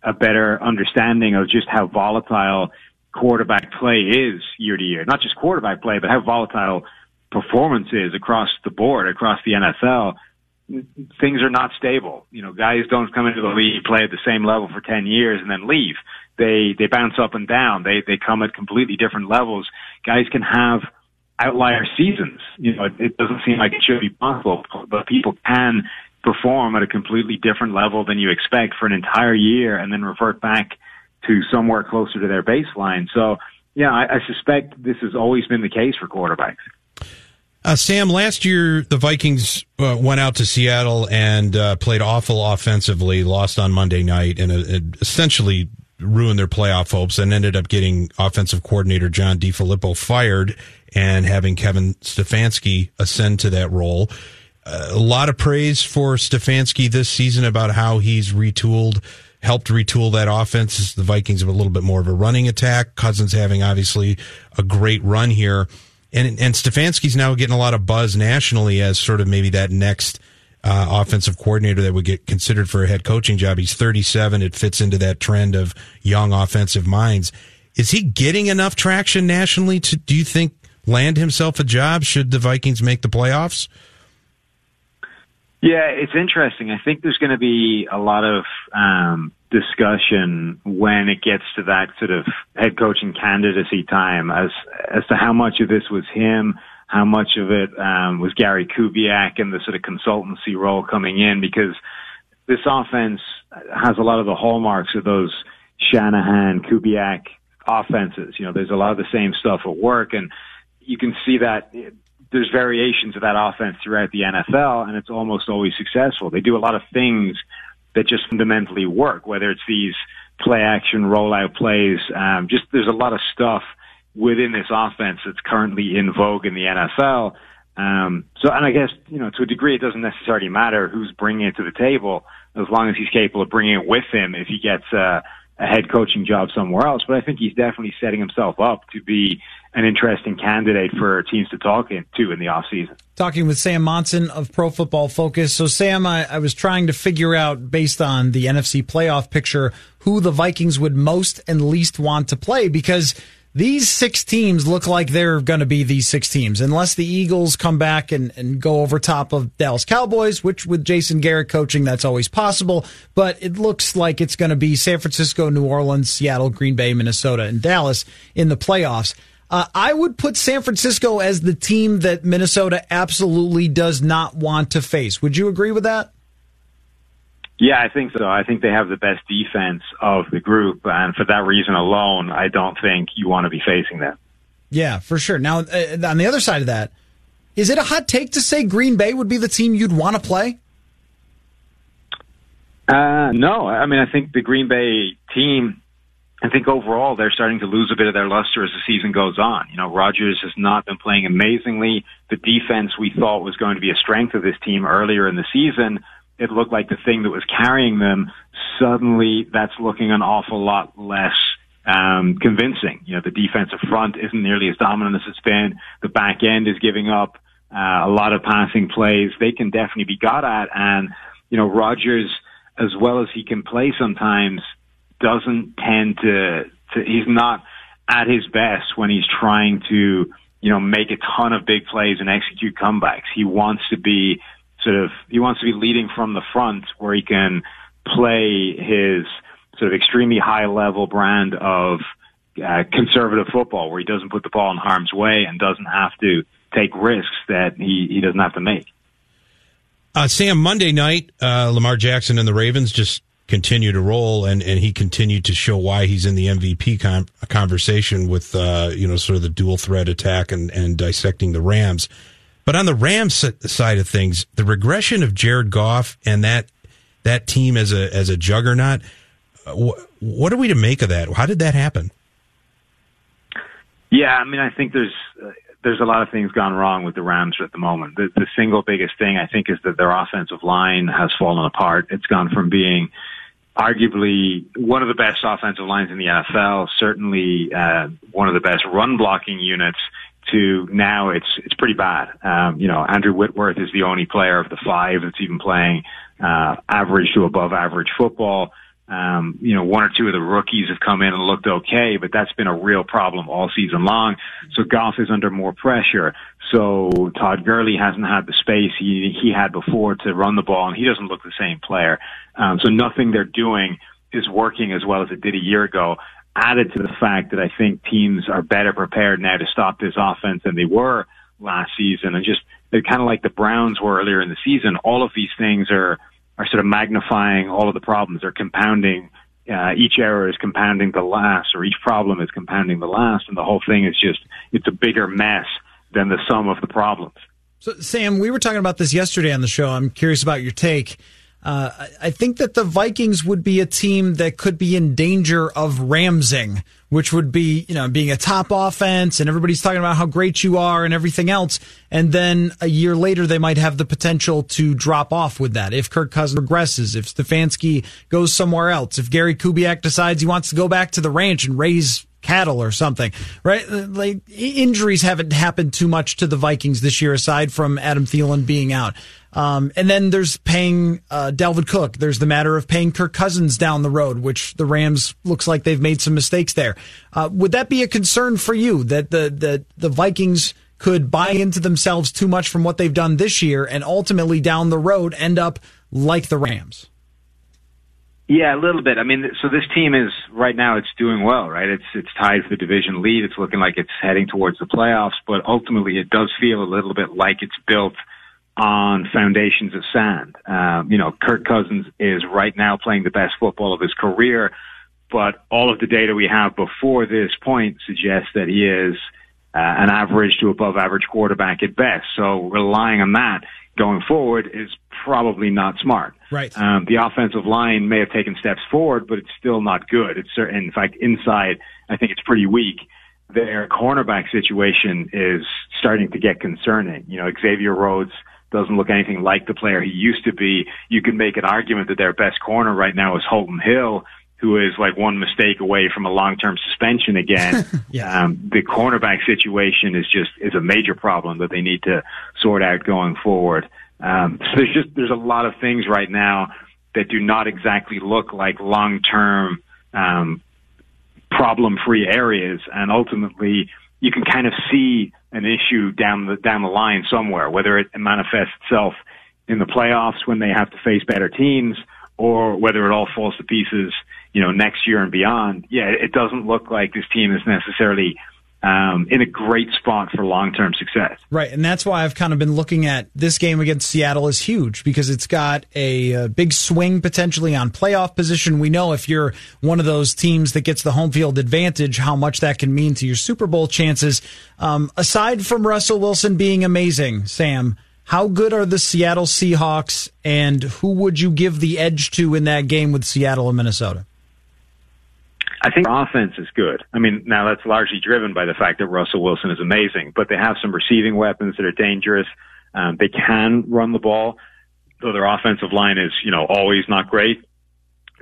a better understanding of just how volatile quarterback play is year to year. Not just quarterback play, but how volatile performance is across the board, across the NFL. Things are not stable. You know, guys don't come into the league, play at the same level for 10 years and then leave they they bounce up and down. They they come at completely different levels. Guys can have outlier seasons. You know, it, it doesn't seem like it should be possible, but people can perform at a completely different level than you expect for an entire year, and then revert back to somewhere closer to their baseline. So, yeah, I, I suspect this has always been the case for quarterbacks. Uh, Sam, last year the Vikings uh, went out to Seattle and uh, played awful offensively, lost on Monday night, and essentially ruined their playoff hopes and ended up getting offensive coordinator John DeFilippo fired and having Kevin Stefanski ascend to that role. Uh, a lot of praise for Stefanski this season about how he's retooled, helped retool that offense. The Vikings have a little bit more of a running attack. Cousins having obviously a great run here. And, and Stefanski's now getting a lot of buzz nationally as sort of maybe that next uh, offensive coordinator that would get considered for a head coaching job. He's 37. It fits into that trend of young offensive minds. Is he getting enough traction nationally to, do you think, land himself a job should the Vikings make the playoffs? Yeah, it's interesting. I think there's going to be a lot of um, discussion when it gets to that sort of head coaching candidacy time as as to how much of this was him how much of it um, was Gary Kubiak and the sort of consultancy role coming in because this offense has a lot of the hallmarks of those Shanahan, Kubiak offenses. You know, there's a lot of the same stuff at work, and you can see that there's variations of that offense throughout the NFL, and it's almost always successful. They do a lot of things that just fundamentally work, whether it's these play action rollout plays. Um, just there's a lot of stuff within this offense that's currently in vogue in the NFL. Um, so, and I guess, you know, to a degree, it doesn't necessarily matter who's bringing it to the table as long as he's capable of bringing it with him if he gets a, a head coaching job somewhere else. But I think he's definitely setting himself up to be an interesting candidate for teams to talk to in the offseason. Talking with Sam Monson of Pro Football Focus. So, Sam, I, I, was trying to figure out, based on the NFC playoff picture, who the Vikings would most and least want to play because these six teams look like they're going to be these six teams, unless the Eagles come back and, and go over top of Dallas Cowboys, which with Jason Garrett coaching, that's always possible. But it looks like it's going to be San Francisco, New Orleans, Seattle, Green Bay, Minnesota, and Dallas in the playoffs. Uh, I would put San Francisco as the team that Minnesota absolutely does not want to face. Would you agree with that? Yeah, I think so. I think they have the best defense of the group, and for that reason alone, I don't think you want to be facing them. Yeah, for sure. Now, uh, on the other side of that, is it a hot take to say Green Bay would be the team you'd want to play? Uh, no, I mean I think the Green Bay team. I think overall they're starting to lose a bit of their luster as the season goes on. You know, Rodgers has not been playing amazingly. The defense we thought was going to be a strength of this team earlier in the season it looked like the thing that was carrying them, suddenly that's looking an awful lot less um, convincing. You know, the defensive front isn't nearly as dominant as it's been. The back end is giving up uh, a lot of passing plays. They can definitely be got at, and you know, Rodgers, as well as he can play sometimes, doesn't tend to. to he's not at his best when he's trying to, you know, make a ton of big plays and execute comebacks. He wants to be sort of he wants to be leading from the front where he can play his sort of extremely high level brand of uh, conservative football where he doesn't put the ball in harm's way and doesn't have to take risks that he, he doesn't have to make. Uh, Sam, Monday night, uh, Lamar Jackson and the Ravens just continue to roll, and, and he continued to show why he's in the MVP con- conversation with, uh, you know, sort of the dual threat attack and, and dissecting the Rams. But on the Rams side of things, the regression of Jared Goff and that that team as a as a juggernaut, uh, what are we to make of that? How did that happen? Yeah, I mean, I think there's uh, there's a lot of things gone wrong with the Rams at the moment. The, the single biggest thing I think is that their offensive line has fallen apart. It's gone from being arguably one of the best offensive lines in the NFL, certainly uh, one of the best run blocking units to now it's it's pretty bad. Um, you know, Andrew Whitworth is the only player of the five that's even playing uh, average to above average football. Um, you know, one or two of the rookies have come in and looked okay, but that's been a real problem all season long. So Goff is under more pressure. So Todd Gurley hasn't had the space he he had before to run the ball, and he doesn't look the same player. Um, so nothing they're doing is working as well as it did a year ago added to the fact that I think teams are better prepared now to stop this offense than they were last season. And just they're kind of like the Browns were earlier in the season. All of these things are are sort of magnifying all of the problems. They're compounding. Uh, each error is compounding the last, or each problem is compounding the last, and the whole thing is just it's a bigger mess than the sum of the problems. So, Sam, we were talking about this yesterday on the show. I'm curious about your take. Uh, I think that the Vikings would be a team that could be in danger of ramsing, which would be, you know, being a top offense and everybody's talking about how great you are and everything else. And then a year later, they might have the potential to drop off with that. If Kirk Cousins regresses, if Stefanski goes somewhere else, if Gary Kubiak decides he wants to go back to the ranch and raise cattle or something, right? Like injuries haven't happened too much to the Vikings this year, aside from Adam Thielen being out. Um, and then there's paying uh, Dalvin Cook. There's the matter of paying Kirk Cousins down the road, which the Rams looks like they've made some mistakes there. Uh, would that be a concern for you that the the the Vikings could buy into themselves too much from what they've done this year and ultimately down the road end up like the Rams? Yeah, a little bit. I mean, so this team is right now it's doing well, right? It's it's tied for the division lead. It's looking like it's heading towards the playoffs, but ultimately it does feel a little bit like it's built on foundations of sand. Um, you know, Kirk Cousins is right now playing the best football of his career, but all of the data we have before this point suggests that he is uh, an average to above average quarterback at best. So relying on that going forward is probably not smart. Right. Um, the offensive line may have taken steps forward, but it's still not good. It's certain, in fact, inside, I think it's pretty weak. Their cornerback situation is starting to get concerning. You know, Xavier Rhodes doesn't look anything like the player he used to be. You could make an argument that their best corner right now is Holton Hill, who is like one mistake away from a long-term suspension again. yeah. um, the cornerback situation is just is a major problem that they need to sort out going forward. Um, so there's just there's a lot of things right now that do not exactly look like long-term um, problem free areas and ultimately you can kind of see an issue down the down the line somewhere, whether it manifests itself in the playoffs when they have to face better teams or whether it all falls to pieces, you know, next year and beyond. Yeah, it doesn't look like this team is necessarily um, in a great spot for long term success. Right. And that's why I've kind of been looking at this game against Seattle is huge because it's got a, a, big swing potentially on playoff position. We know if you're one of those teams that gets the home field advantage, how much that can mean to your Super Bowl chances. Um, aside from Russell Wilson being amazing, Sam, how good are the Seattle Seahawks and who would you give the edge to in that game with Seattle and Minnesota? I think offense is good. I mean, now that's largely driven by the fact that Russell Wilson is amazing, but they have some receiving weapons that are dangerous. Um, they can run the ball, though their offensive line is, you know, always not great.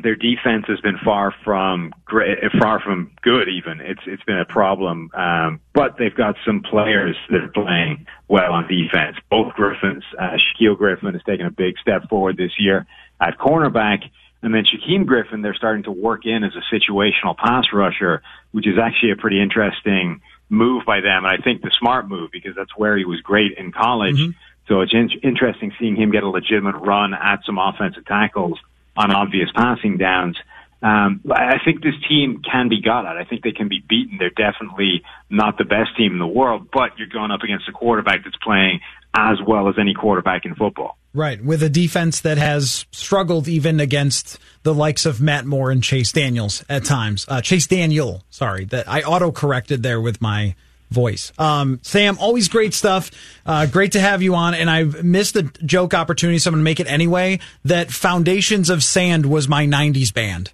Their defense has been far from great, far from good. Even it's it's been a problem, um, but they've got some players that are playing well on defense. Both Griffins, uh, Shaquill Griffin has taken a big step forward this year at cornerback and then Shaquem Griffin, they're starting to work in as a situational pass rusher, which is actually a pretty interesting move by them. And I think the smart move because that's where he was great in college. Mm-hmm. So it's in- interesting seeing him get a legitimate run at some offensive tackles on obvious passing downs. Um, I think this team can be got at. I think they can be beaten. They're definitely not the best team in the world, but you're going up against a quarterback that's playing as well as any quarterback in football. Right, with a defense that has struggled even against the likes of Matt Moore and Chase Daniels at times. Uh, Chase Daniel, sorry, that I auto corrected there with my voice. Um, Sam, always great stuff. Uh, great to have you on. And I've missed the joke opportunity, so I'm going to make it anyway. That Foundations of Sand was my 90s band.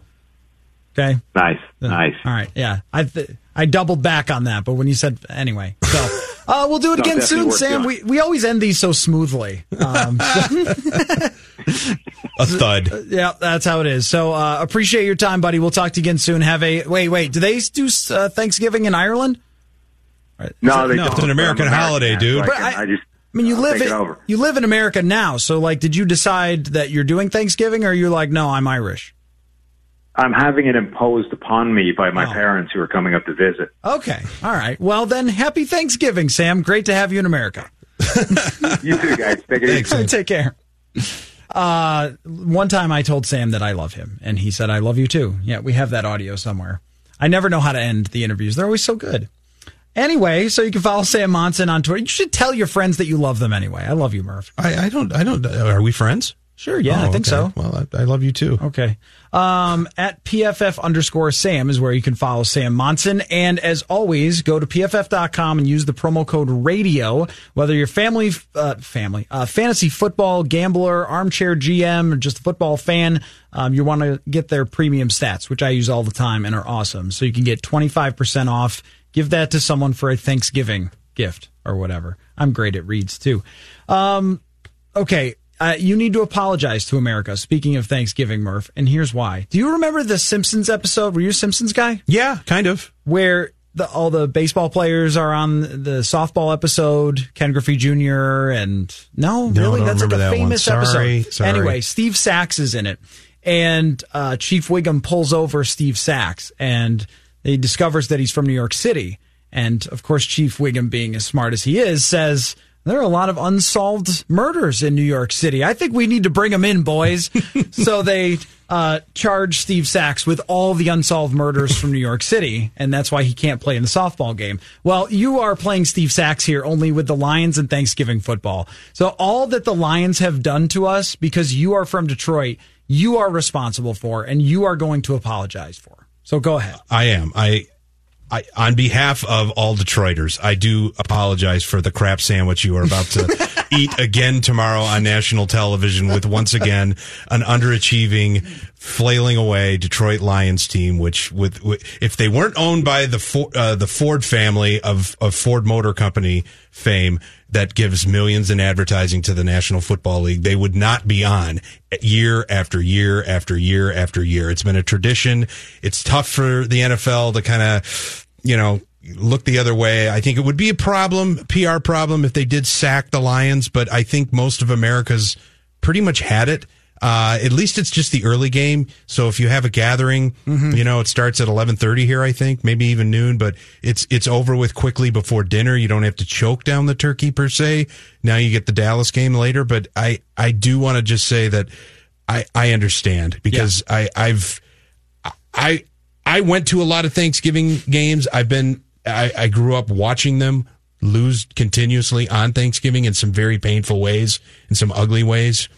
Okay. Nice. Uh, nice. All right. Yeah. I, th- I doubled back on that, but when you said anyway, so. Uh, we'll do it again soon, Sam. We we always end these so smoothly. Um, a thud. Yeah, that's how it is. So uh, appreciate your time, buddy. We'll talk to you again soon. Have a wait, wait. Do they do uh, Thanksgiving in Ireland? No, they no, it's an American, American holiday, dude. but I, I, just. I mean, you live in, you live in America now, so like, did you decide that you're doing Thanksgiving, or you're like, no, I'm Irish? I'm having it imposed upon me by my oh. parents who are coming up to visit. Okay. All right. Well, then, happy Thanksgiving, Sam. Great to have you in America. you too, guys. Take it easy. Take care. Uh, one time I told Sam that I love him, and he said, I love you too. Yeah, we have that audio somewhere. I never know how to end the interviews. They're always so good. Anyway, so you can follow Sam Monson on Twitter. You should tell your friends that you love them anyway. I love you, Murph. I, I don't, I don't, are we friends? Sure, yeah, oh, I think okay. so. Well, I, I, love you too. Okay. Um, at PFF underscore Sam is where you can follow Sam Monson. And as always, go to PFF.com and use the promo code radio. Whether you're family, uh, family, uh, fantasy football, gambler, armchair GM, or just a football fan, um, you want to get their premium stats, which I use all the time and are awesome. So you can get 25% off. Give that to someone for a Thanksgiving gift or whatever. I'm great at reads too. Um, okay uh, you need to apologize to America. Speaking of Thanksgiving, Murph, and here's why. Do you remember the Simpsons episode? Were you a Simpsons guy? Yeah, kind of. Where the, all the baseball players are on the softball episode. Ken Griffey Jr. and no, no really, that's like a that famous sorry, episode. Sorry. Anyway, Steve Sax is in it, and uh, Chief Wiggum pulls over Steve Sax, and he discovers that he's from New York City. And of course, Chief Wiggum, being as smart as he is, says there are a lot of unsolved murders in New York City. I think we need to bring them in, boys. so they uh, charge Steve Sax with all the unsolved murders from New York City, and that's why he can't play in the softball game. Well, you are playing Steve Sax here only with the Lions and Thanksgiving football. So all that the Lions have done to us because you are from Detroit, you are responsible for, and you are going to apologize for. So go ahead. I am. I I, on behalf of all Detroiters, I do apologize for the crap sandwich you are about to eat again tomorrow on national television with once again an underachieving, flailing away Detroit Lions team. Which, with, with if they weren't owned by the Ford, uh, the Ford family of of Ford Motor Company fame, that gives millions in advertising to the National Football League, they would not be on year after year after year after year. It's been a tradition. It's tough for the NFL to kind of you know, look the other way. I think it would be a problem, PR problem, if they did sack the Lions, but I think most of America's pretty much had it. Uh, at least it's just the early game. So if you have a gathering, Mm-hmm. you know, it starts at 11:30 here, I think, maybe even noon, but it's it's over with quickly before dinner. You don't have to choke down the turkey per se. Now you get the Dallas game later, but I I do want to just say that I I understand because I I've I I went to a lot of Thanksgiving games. I've been I, I grew up watching them lose continuously on Thanksgiving in some very painful ways, in some ugly ways.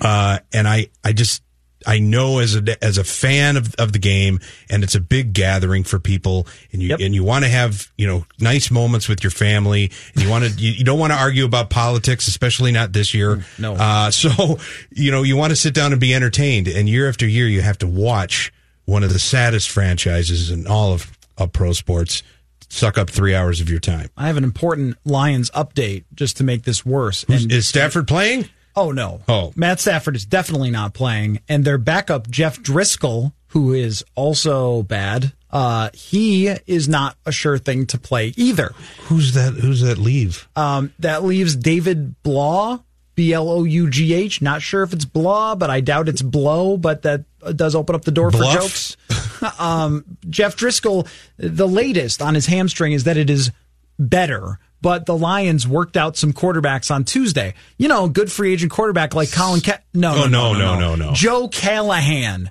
Uh, and I I just I know as a as a fan of, of the game, and it's a big gathering for people, and you and you want to have you know nice moments with your family, and you want to you, you don't want to argue about politics, especially not this year. no. Uh, so you know you want to sit down and be entertained, and year after year you have to watch one of the saddest franchises in all of, of pro sports suck up three hours of your time. I have an important Lions update just to make this worse. And Is Stafford playing? Oh no. Oh. Matt Stafford is definitely not playing, and their backup Jeff Driskel, who is also bad, uh, he is not a sure thing to play either. Who's that? Who's that leave? Um, that leaves David Blah, B L O U G H. Not sure if it's Blah, but I doubt it's Blow. But that does open up the door Bluff? for jokes. um, Jeff Driskel, the latest on his hamstring is that it is better. But the Lions worked out some quarterbacks on Tuesday. You know, good free agent quarterback like Colin. No, Oh, no, no, no, no. Joe Callahan.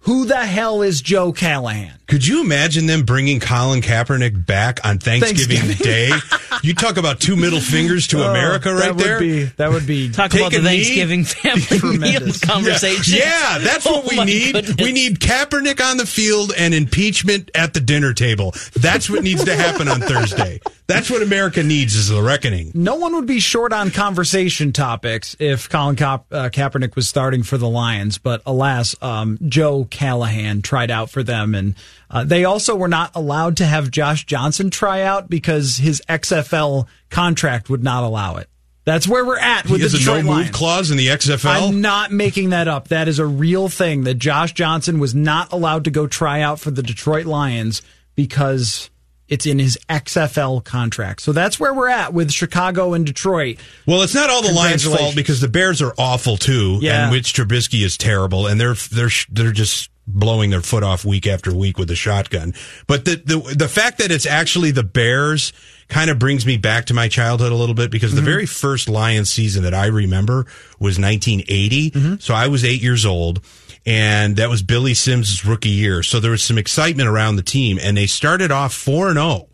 Who the hell is Joe Callahan? Could you imagine them bringing Colin Kaepernick back on Thanksgiving, Thanksgiving. Day? You talk about two middle fingers to America Oh, right that would. Be, that would be Talk about the a knee. Thanksgiving family meal conversation. Yeah, that's what Oh we need. goodness. We need Kaepernick on the field and impeachment at the dinner table. That's what needs to happen on Thursday. That's what America needs is the reckoning. No one would be short on conversation topics if Colin Ka- uh, Kaepernick was starting for the Lions, but alas, um, Joe Callahan tried out for them, and uh, they also were not allowed to have Josh Johnson try out because his XFL contract would not allow it. That's where we're at with He the a no Detroit move clause in the XFL. I'm not making that up. That is a real thing that Josh Johnson was not allowed to go try out for the Detroit Lions because it's in his XFL contract. So that's where we're at with Chicago and Detroit. Well, it's not all the Lions' fault because the Bears are awful too, Yeah. and Mitch Trubisky is terrible, and they're they're they're just blowing their foot off week after week with the shotgun. But the the the fact that it's actually the Bears kind of brings me back to my childhood a little bit because the mm-hmm. very first Lions season that I remember was 1980. Mm-hmm. So I was eight years old. And that was Billy Sims' rookie year. So there was some excitement around the team and they started off 4 and 0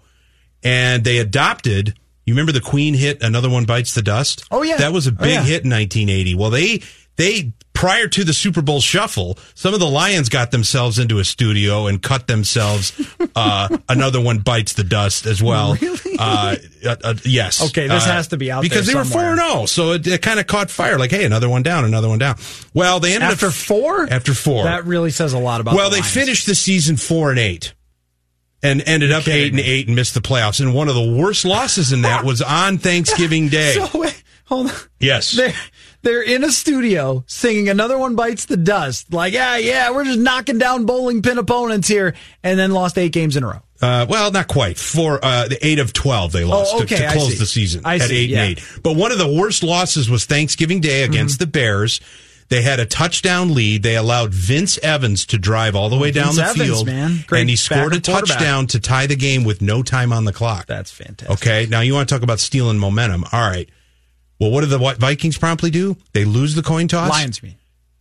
and they adopted. You remember the Queen hit "Another One Bites the Dust"? Oh, yeah. that was a Oh, big yeah. hit in 1980. Well, they they prior to the Super Bowl shuffle, some of the Lions got themselves into a studio and cut themselves uh, "Another One Bites the Dust" as well. Really? Uh, uh, uh, yes. Okay, this Uh, has to be out because they were four and zero, so it, it kind of caught fire. Like, hey, another one down, another one down. Well, they ended up After up four? After four, That really says a lot about well, the they finished the season four and eight, and ended up eight and eight and missed the playoffs. And one of the worst losses in that was on Thanksgiving Day. So wait, hold on. yes, They're, they're in a studio singing Another One Bites the Dust. Like, yeah, yeah, we're just knocking down bowling pin opponents here, and then lost eight games in a row. uh, well, not quite. For uh, the eight of twelve, they lost Oh, to- okay, to, I close the season I at see, eight yeah. and eight. But one of the worst losses was Thanksgiving Day against Mm-hmm. the Bears. They had a touchdown lead. They allowed Vince Evans to drive all the way down Vince the Evans, field, man. Great and he scored a touchdown to tie the game with no time on the clock. That's fantastic. Okay, now you want to talk about stealing momentum. All right. Well, what do the Vikings promptly do? They lose the coin toss. Lions, me.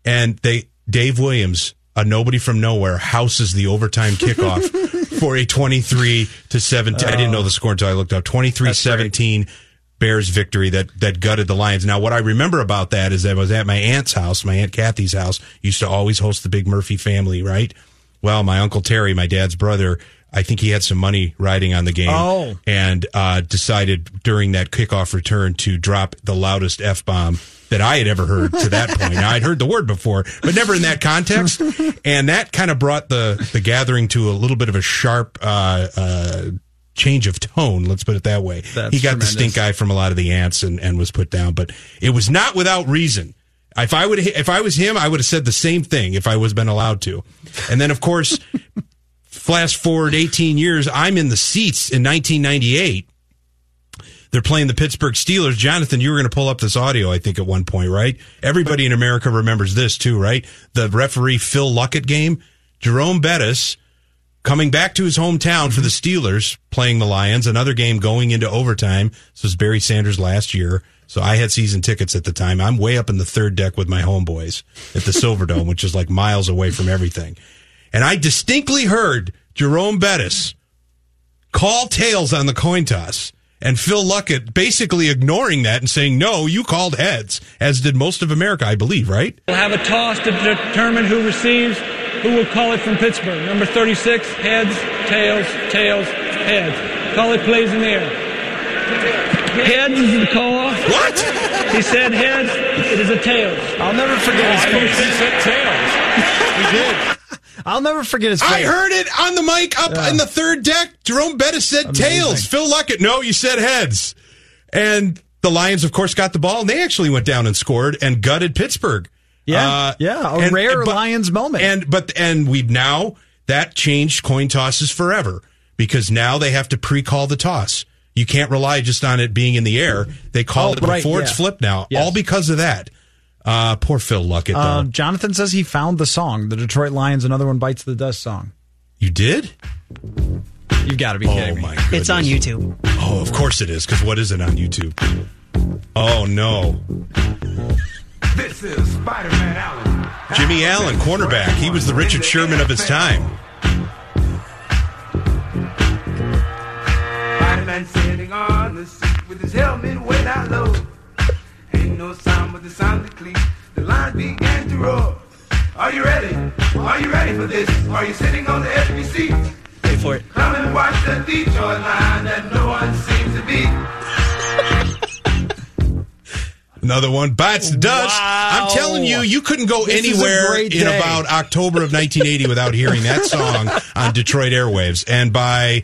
And they Dave Williams, a nobody from nowhere, houses the overtime kickoff for a 23 to 17. I didn't know the score until I looked up. 23-17 Bears victory that that gutted the Lions. Now, what I remember about that is that I was at my aunt's house, my aunt Kathy's house. Used to always host the big Murphy family, right? Well, my uncle Terry, my dad's brother, I think he had some money riding on the game. Oh. And uh, decided during that kickoff return to drop the loudest F bomb that I had ever heard to that point. Now, I'd heard the word before, but never in that context. And that kind of brought the, the gathering to a little bit of a sharp uh, uh, change of tone, let's put it that way. That's he got tremendous. the stink eye from a lot of the aunts and, and was put down, but it was not without reason. If I would, if I was him, I would have said the same thing if I was been allowed to. And then, of course, flash forward 18 years, I'm in the seats in 1998. They're playing the Pittsburgh Steelers. Jonathan, you were going to pull up this audio, I think, at one point, right? Everybody in America remembers this too, right? The referee Phil Luckett game. Jerome Bettis coming back to his hometown for the Steelers, playing the Lions. Another game going into overtime. This was Barry Sanders last year. So I had season tickets at the time. I'm way up in the third deck with my homeboys at the Silverdome, which is like miles away from everything. And I distinctly heard Jerome Bettis call tails on the coin toss and Phil Luckett basically ignoring that and saying, no, you called heads, as did most of America, I believe, right? We'll have a toss to determine who receives, who will call it from Pittsburgh. Number 36, heads, tails, tails, heads. Call it plays in the air. Heads is the call. What? He said heads, it is a tails. I'll never forget his oh, face. He said tails. He did. I'll never forget his face. I heard it on the mic up Yeah. in the third deck. Jerome Bettis said Amazing. tails. Phil Luckett, no, you said heads. And the Lions, of course, got the ball, and they actually went down and scored and gutted Pittsburgh. Yeah, uh, yeah, a rare Lions moment. And but and we now that changed coin tosses forever because now they have to pre-call the toss. You can't rely just on it being in the air. They call Oh, it right, before it's flipped now, Yes. all because of that. Uh, poor Phil Luckett, though. Uh, Jonathan says he found the song, the Detroit Lions, another one bites the dust song. you did? You've got to be Oh kidding me. my goodness! It's on YouTube. Oh, of course it is. Because what is it on YouTube? Oh no, This is Spider-Man Allen. Jimmy Allen, cornerback. He was the Richard Sherman of his time. Spider-Man sitting on the seat with his helmet way down low. Ain't no sound but the sound that clean. The lions began to roar. Are you ready? Are you ready for this? Are you sitting on the edge of your seat? Wait for it. Come and watch the Detroit line that no one seems to beat. Another one bites the dust. I'm telling you, you couldn't go This anywhere in about October of 1980 without hearing that song on Detroit airwaves. And by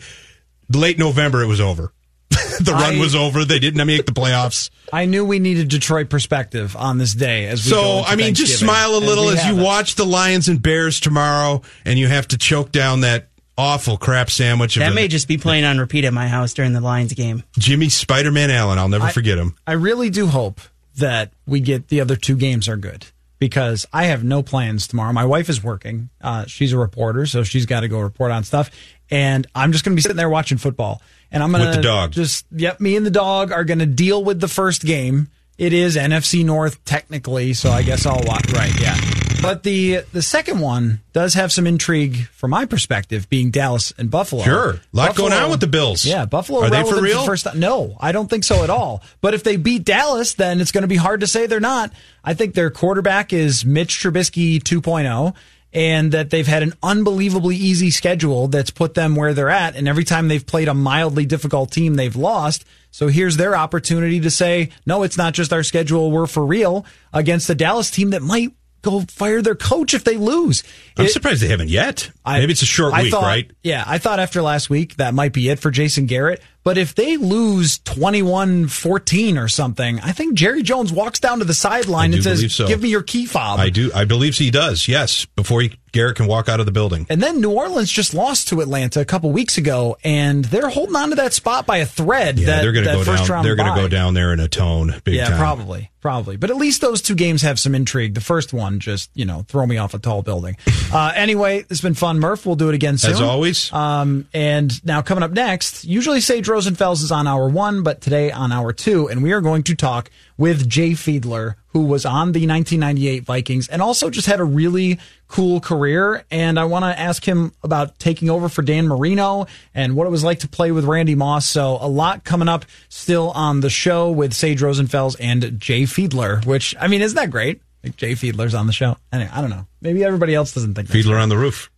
late November, it was over. the run I- was over. They didn't make the playoffs. I knew we needed Detroit perspective on this day as we So, I mean, just smile a little we as you it. watch the Lions and Bears tomorrow, and you have to choke down that awful crap sandwich of That a- may just be playing on repeat at my house during the Lions game. Jimmy Spider Man Allen. I'll never I- forget him. I really do hope that we get the other two games are good because I have no plans tomorrow. My wife is working. Uh, she's a reporter, so she's got to go report on stuff. And I'm just going to be sitting there watching football. And I'm going to. With the dog. Just, yep, me and the dog are going to deal with the first game. It is NFC North technically, so I guess I'll watch. Right, yeah. But the the second one does have some intrigue from my perspective, being Dallas and Buffalo. Sure. A lot going on with the Bills. Yeah, Buffalo Are they for real? the first time. No, I don't think so at all. But if they beat Dallas, then it's going to be hard to say they're not. I think their quarterback is Mitch Trubisky 2.0 and that they've had an unbelievably easy schedule that's put them where they're at. And every time they've played a mildly difficult team, they've lost. So here's their opportunity to say, no, it's not just our schedule. We're for real against the Dallas team that might go fire their coach if they lose. I'm It- surprised they haven't yet. I- Maybe it's a short I week, thought- right? Yeah, I thought after last week that might be it for Jason Garrett. But if they lose 21 14 or something, I think Jerry Jones walks down to the sideline and says, so. Give me your key fob. I do. I believe he does. Yes, before he, Garrett can walk out of the building. and then New Orleans just lost to Atlanta a couple weeks ago, and they're holding on to that spot by a thread. Yeah, that, they're going to go first down. They're going to go down there in a tone, big yeah, time. probably, probably. But at least those two games have some intrigue. The first one just, you know, throw me off a tall building. Uh, anyway, it's been fun, Murph. We'll do it again soon. As always. Um, and now coming up next, usually Sage Rosenfels is on hour one, but today on hour two, and we are going to talk with Jay Fiedler, who was on the 1998 Vikings and also just had a really cool career. And I want to ask him about taking over for Dan Marino and what it was like to play with Randy Moss. So a lot coming up still on the show with Sage Rosenfels and Jay Fiedler, which, I mean, isn't that great? Like Jay Fiedler's on the show. Anyway, I don't know. Maybe everybody else doesn't think Fiedler on the roof.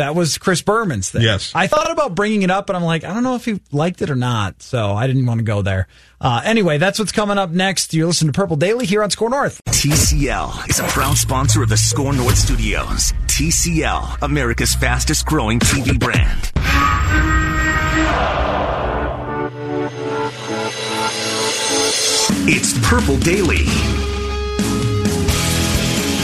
That was Chris Berman's thing. Yes. I thought about bringing it up, but I'm like, I don't know if he liked it or not. So I didn't want to go there. Uh, anyway, that's what's coming up next. You're listening to Purple Daily here on SKOR North. TCL is a proud sponsor of the SKOR North Studios. TCL, America's fastest growing TV brand. It's Purple Daily.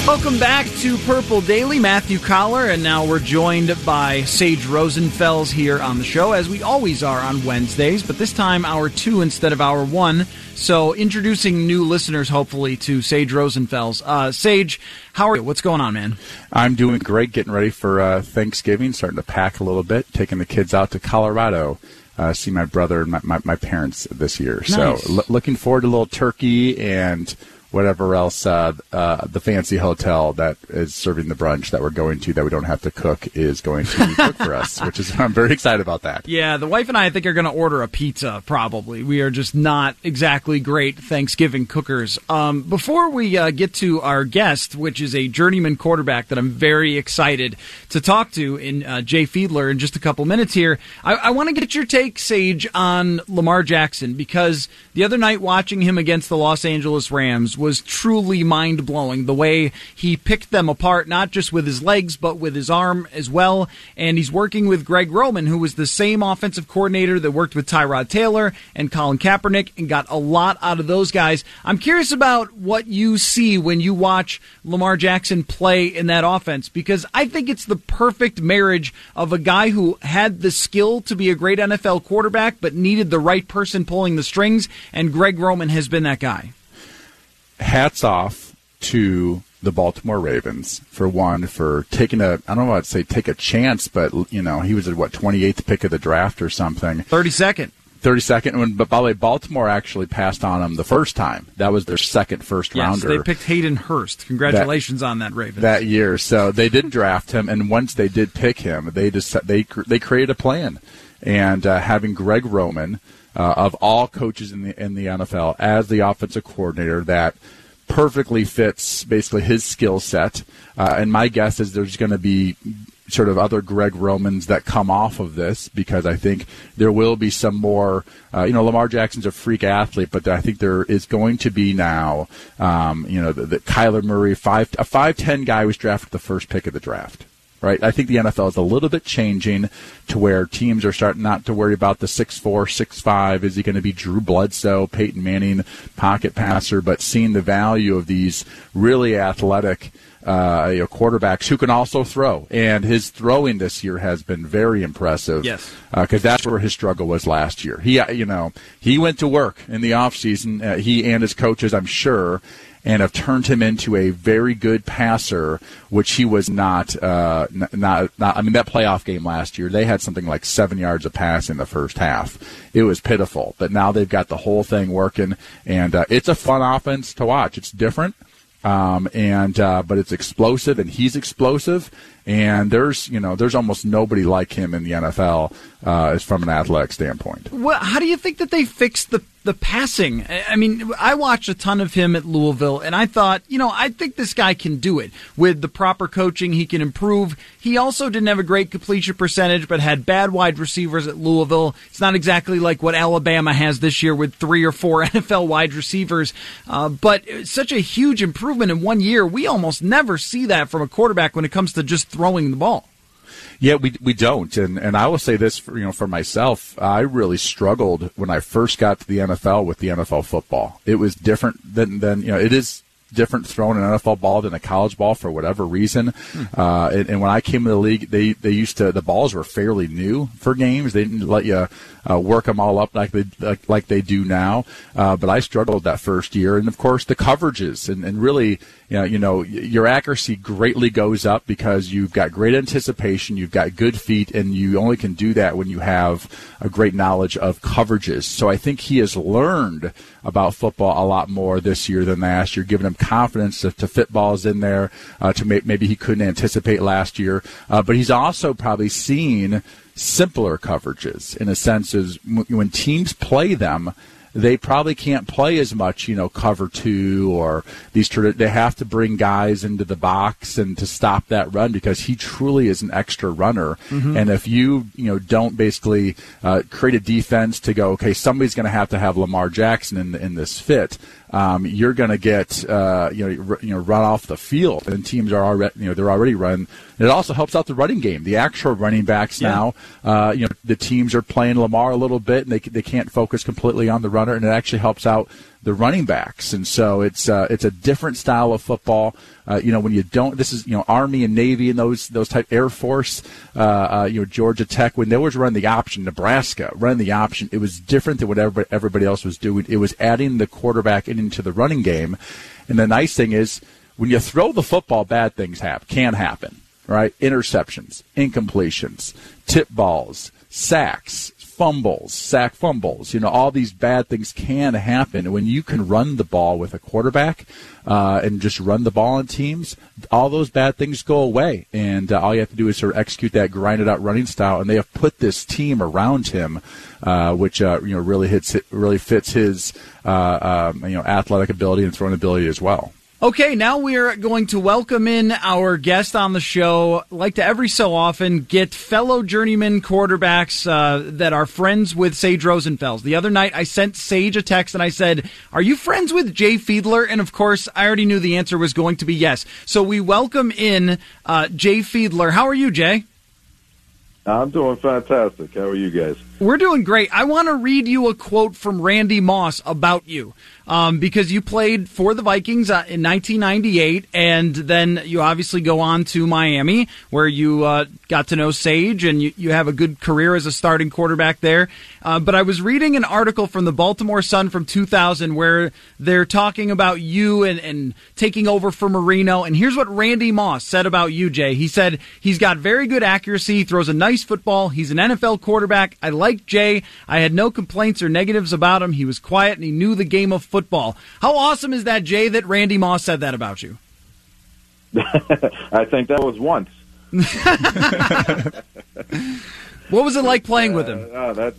Welcome back to Purple Daily. Matthew Coller, and now we're joined by Sage Rosenfels here on the show, as we always are on Wednesdays, but this time hour two instead of hour one. So, introducing new listeners, hopefully, to Sage Rosenfels. Uh, Sage, how are you? What's going on, man? I'm doing great, getting ready for uh, Thanksgiving, starting to pack a little bit, taking the kids out to Colorado. Uh, see my brother and my, my, my parents this year. Nice. So, l- looking forward to a little turkey and whatever else uh, uh, the fancy hotel that is serving the brunch that we're going to that we don't have to cook is going to cook for us, which is I'm very excited about that. Yeah, the wife and I, I think, are going to order a pizza, probably. We are just not exactly great Thanksgiving cookers. Um, before we uh, get to our guest, which is a journeyman quarterback that I'm very excited to talk to in uh, Jay Fiedler in just a couple minutes here, I, I want to get your take, Sage, on Lamar Jackson, because the other night watching him against the Los Angeles Rams was truly mind blowing. The way he picked them apart, not just with his legs, but with his arm as well. And he's working with Greg Roman, who was the same offensive coordinator that worked with Tyrod Taylor and Colin Kaepernick and got a lot out of those guys. I'm curious about what you see when you watch Lamar Jackson play in that offense, because I think it's the perfect marriage of a guy who had the skill to be a great NFL quarterback, but needed the right person pulling the strings, and Greg Roman has been that guy hats off to the Baltimore Ravens for one for taking a I don't know I'd say take a chance, but you know he was at what 28th pick of the draft or something. 32nd. 32nd. When, but by the way, Baltimore actually passed on him the first time. That was their second first Yes, rounder. they picked Hayden Hurst. Congratulations on that, Ravens. that year. So they did draft him, and once they did pick him, they just they they created a plan, and uh, having Greg Roman uh, of all coaches in the in the NFL as the offensive coordinator that perfectly fits basically his skill set. Uh, and my guess is there's going to be sort of other Greg Romans that come off of this because I think there will be some more. Uh, you know, Lamar Jackson's a freak athlete, but I think there is going to be now. Um, you know, the, the Kyler Murray five a five ten guy was drafted the first pick of the draft. Right, I think the NFL is a little bit changing to where teams are starting not to worry about the six four, six five. Is he going to be Drew Bledsoe, Peyton Manning, pocket passer? But seeing the value of these really athletic uh, you know, quarterbacks who can also throw. And his throwing this year has been very impressive. Yes. Because that's where his struggle was last year. He, uh, you know, he went to work in the offseason, uh, he and his coaches, I'm sure, and have turned him into a very good passer, which he was not, uh, not, not, I mean, that playoff game last year, they had something like seven yards of pass in the first half. It was pitiful. But now they've got the whole thing working, and uh, it's a fun offense to watch. It's different. Um, and uh, but it's explosive, and he's explosive. And there's you know there's almost nobody like him in the NFL uh, from an athletic standpoint. Well, how do you think that they fixed the the passing? I I mean, I watched a ton of him at Louisville, and I thought, you know, I think this guy can do it with the proper coaching. He can improve. He also didn't have a great completion percentage, but had bad wide receivers at Louisville. It's not exactly like what Alabama has this year with three or four NFL wide receivers, uh, but such a huge improvement in one year. We almost never see that from a quarterback when it comes to just throwing the ball. Yeah, we we don't, and and I will say this for you know for myself, I really struggled when I first got to the NFL with the NFL football. It was different than than you know it is different throwing an NFL ball than a college ball for whatever reason. Uh, and, and when I came to the league, they they used to the balls were fairly new for games. They didn't let you uh, work them all up like they like, like they do now. Uh, but I struggled that first year, and of course the coverages and, and really you know, you know, your accuracy greatly goes up because you've got great anticipation, you've got good feet, and you only can do that when you have a great knowledge of coverages. So I think he has learned about football a lot more this year than last year, giving him confidence to, to fit balls in there uh, to may, maybe he couldn't anticipate last year. Uh, but he's also probably seen simpler coverages in a sense is when teams play them they probably can't play as much, you know, cover two or these. They have to bring guys into the box and to stop that run because he truly is an extra runner. Mhm. And if you, you know, don't basically uh, create a defense to go, okay, somebody's going to have to have Lamar Jackson in in this fit. Um, you're going to get uh, you know you know run off the field, and teams are already you know they're already run. It also helps out the running game. The actual running backs yeah. now, uh, you know, the teams are playing Lamar a little bit, and they they can't focus completely on the runner, and it actually helps out the running backs. And so it's uh, it's a different style of football. Uh, you know, when you don't, this is you know Army and Navy and those those type Air Force, uh, uh, you know Georgia Tech when they was running the option, Nebraska running the option. It was different than what everybody, everybody else was doing. It was adding the quarterback into the running game. And the nice thing is when you throw the football, bad things happen, can happen right? Interceptions, incompletions, tip balls, sacks, fumbles, sack fumbles. You know, all these bad things can happen. When you can run the ball with a quarterback uh, and just run the ball on teams, all those bad things go away. And uh, all you have to do is sort of execute that grinded out running style. And they have put this team around him, uh, which uh, you know really hits really fits his uh, um, you know athletic ability and throwing ability as well. Okay, now we are going to welcome in our guest on the show. Like to every so often get fellow journeyman quarterbacks uh, that are friends with Sage Rosenfels. The other night, I sent Sage a text and I said, "Are you friends with Jay Fiedler?" And of course, I already knew the answer was going to be yes. So we welcome in uh, Jay Fiedler. How are you, Jay? I'm doing fantastic. How are you guys? We're doing great. I want to read you a quote from Randy Moss about you um, because you played for the Vikings uh, in 1998, and then you obviously go on to Miami, where you uh, got to know Sage, and you, you have a good career as a starting quarterback there. Uh, but I was reading an article from the Baltimore Sun from 2000 where they're talking about you and, and taking over for Marino. And here's what Randy Moss said about you, Jay. He said he's got very good accuracy, throws a nice football. He's an NFL quarterback. I like Jay. I had no complaints or negatives about him. He was quiet and he knew the game of football football. How awesome is that, Jay, that Randy Moss said that about you? I think that was once. what was it like playing with him? Uh, that's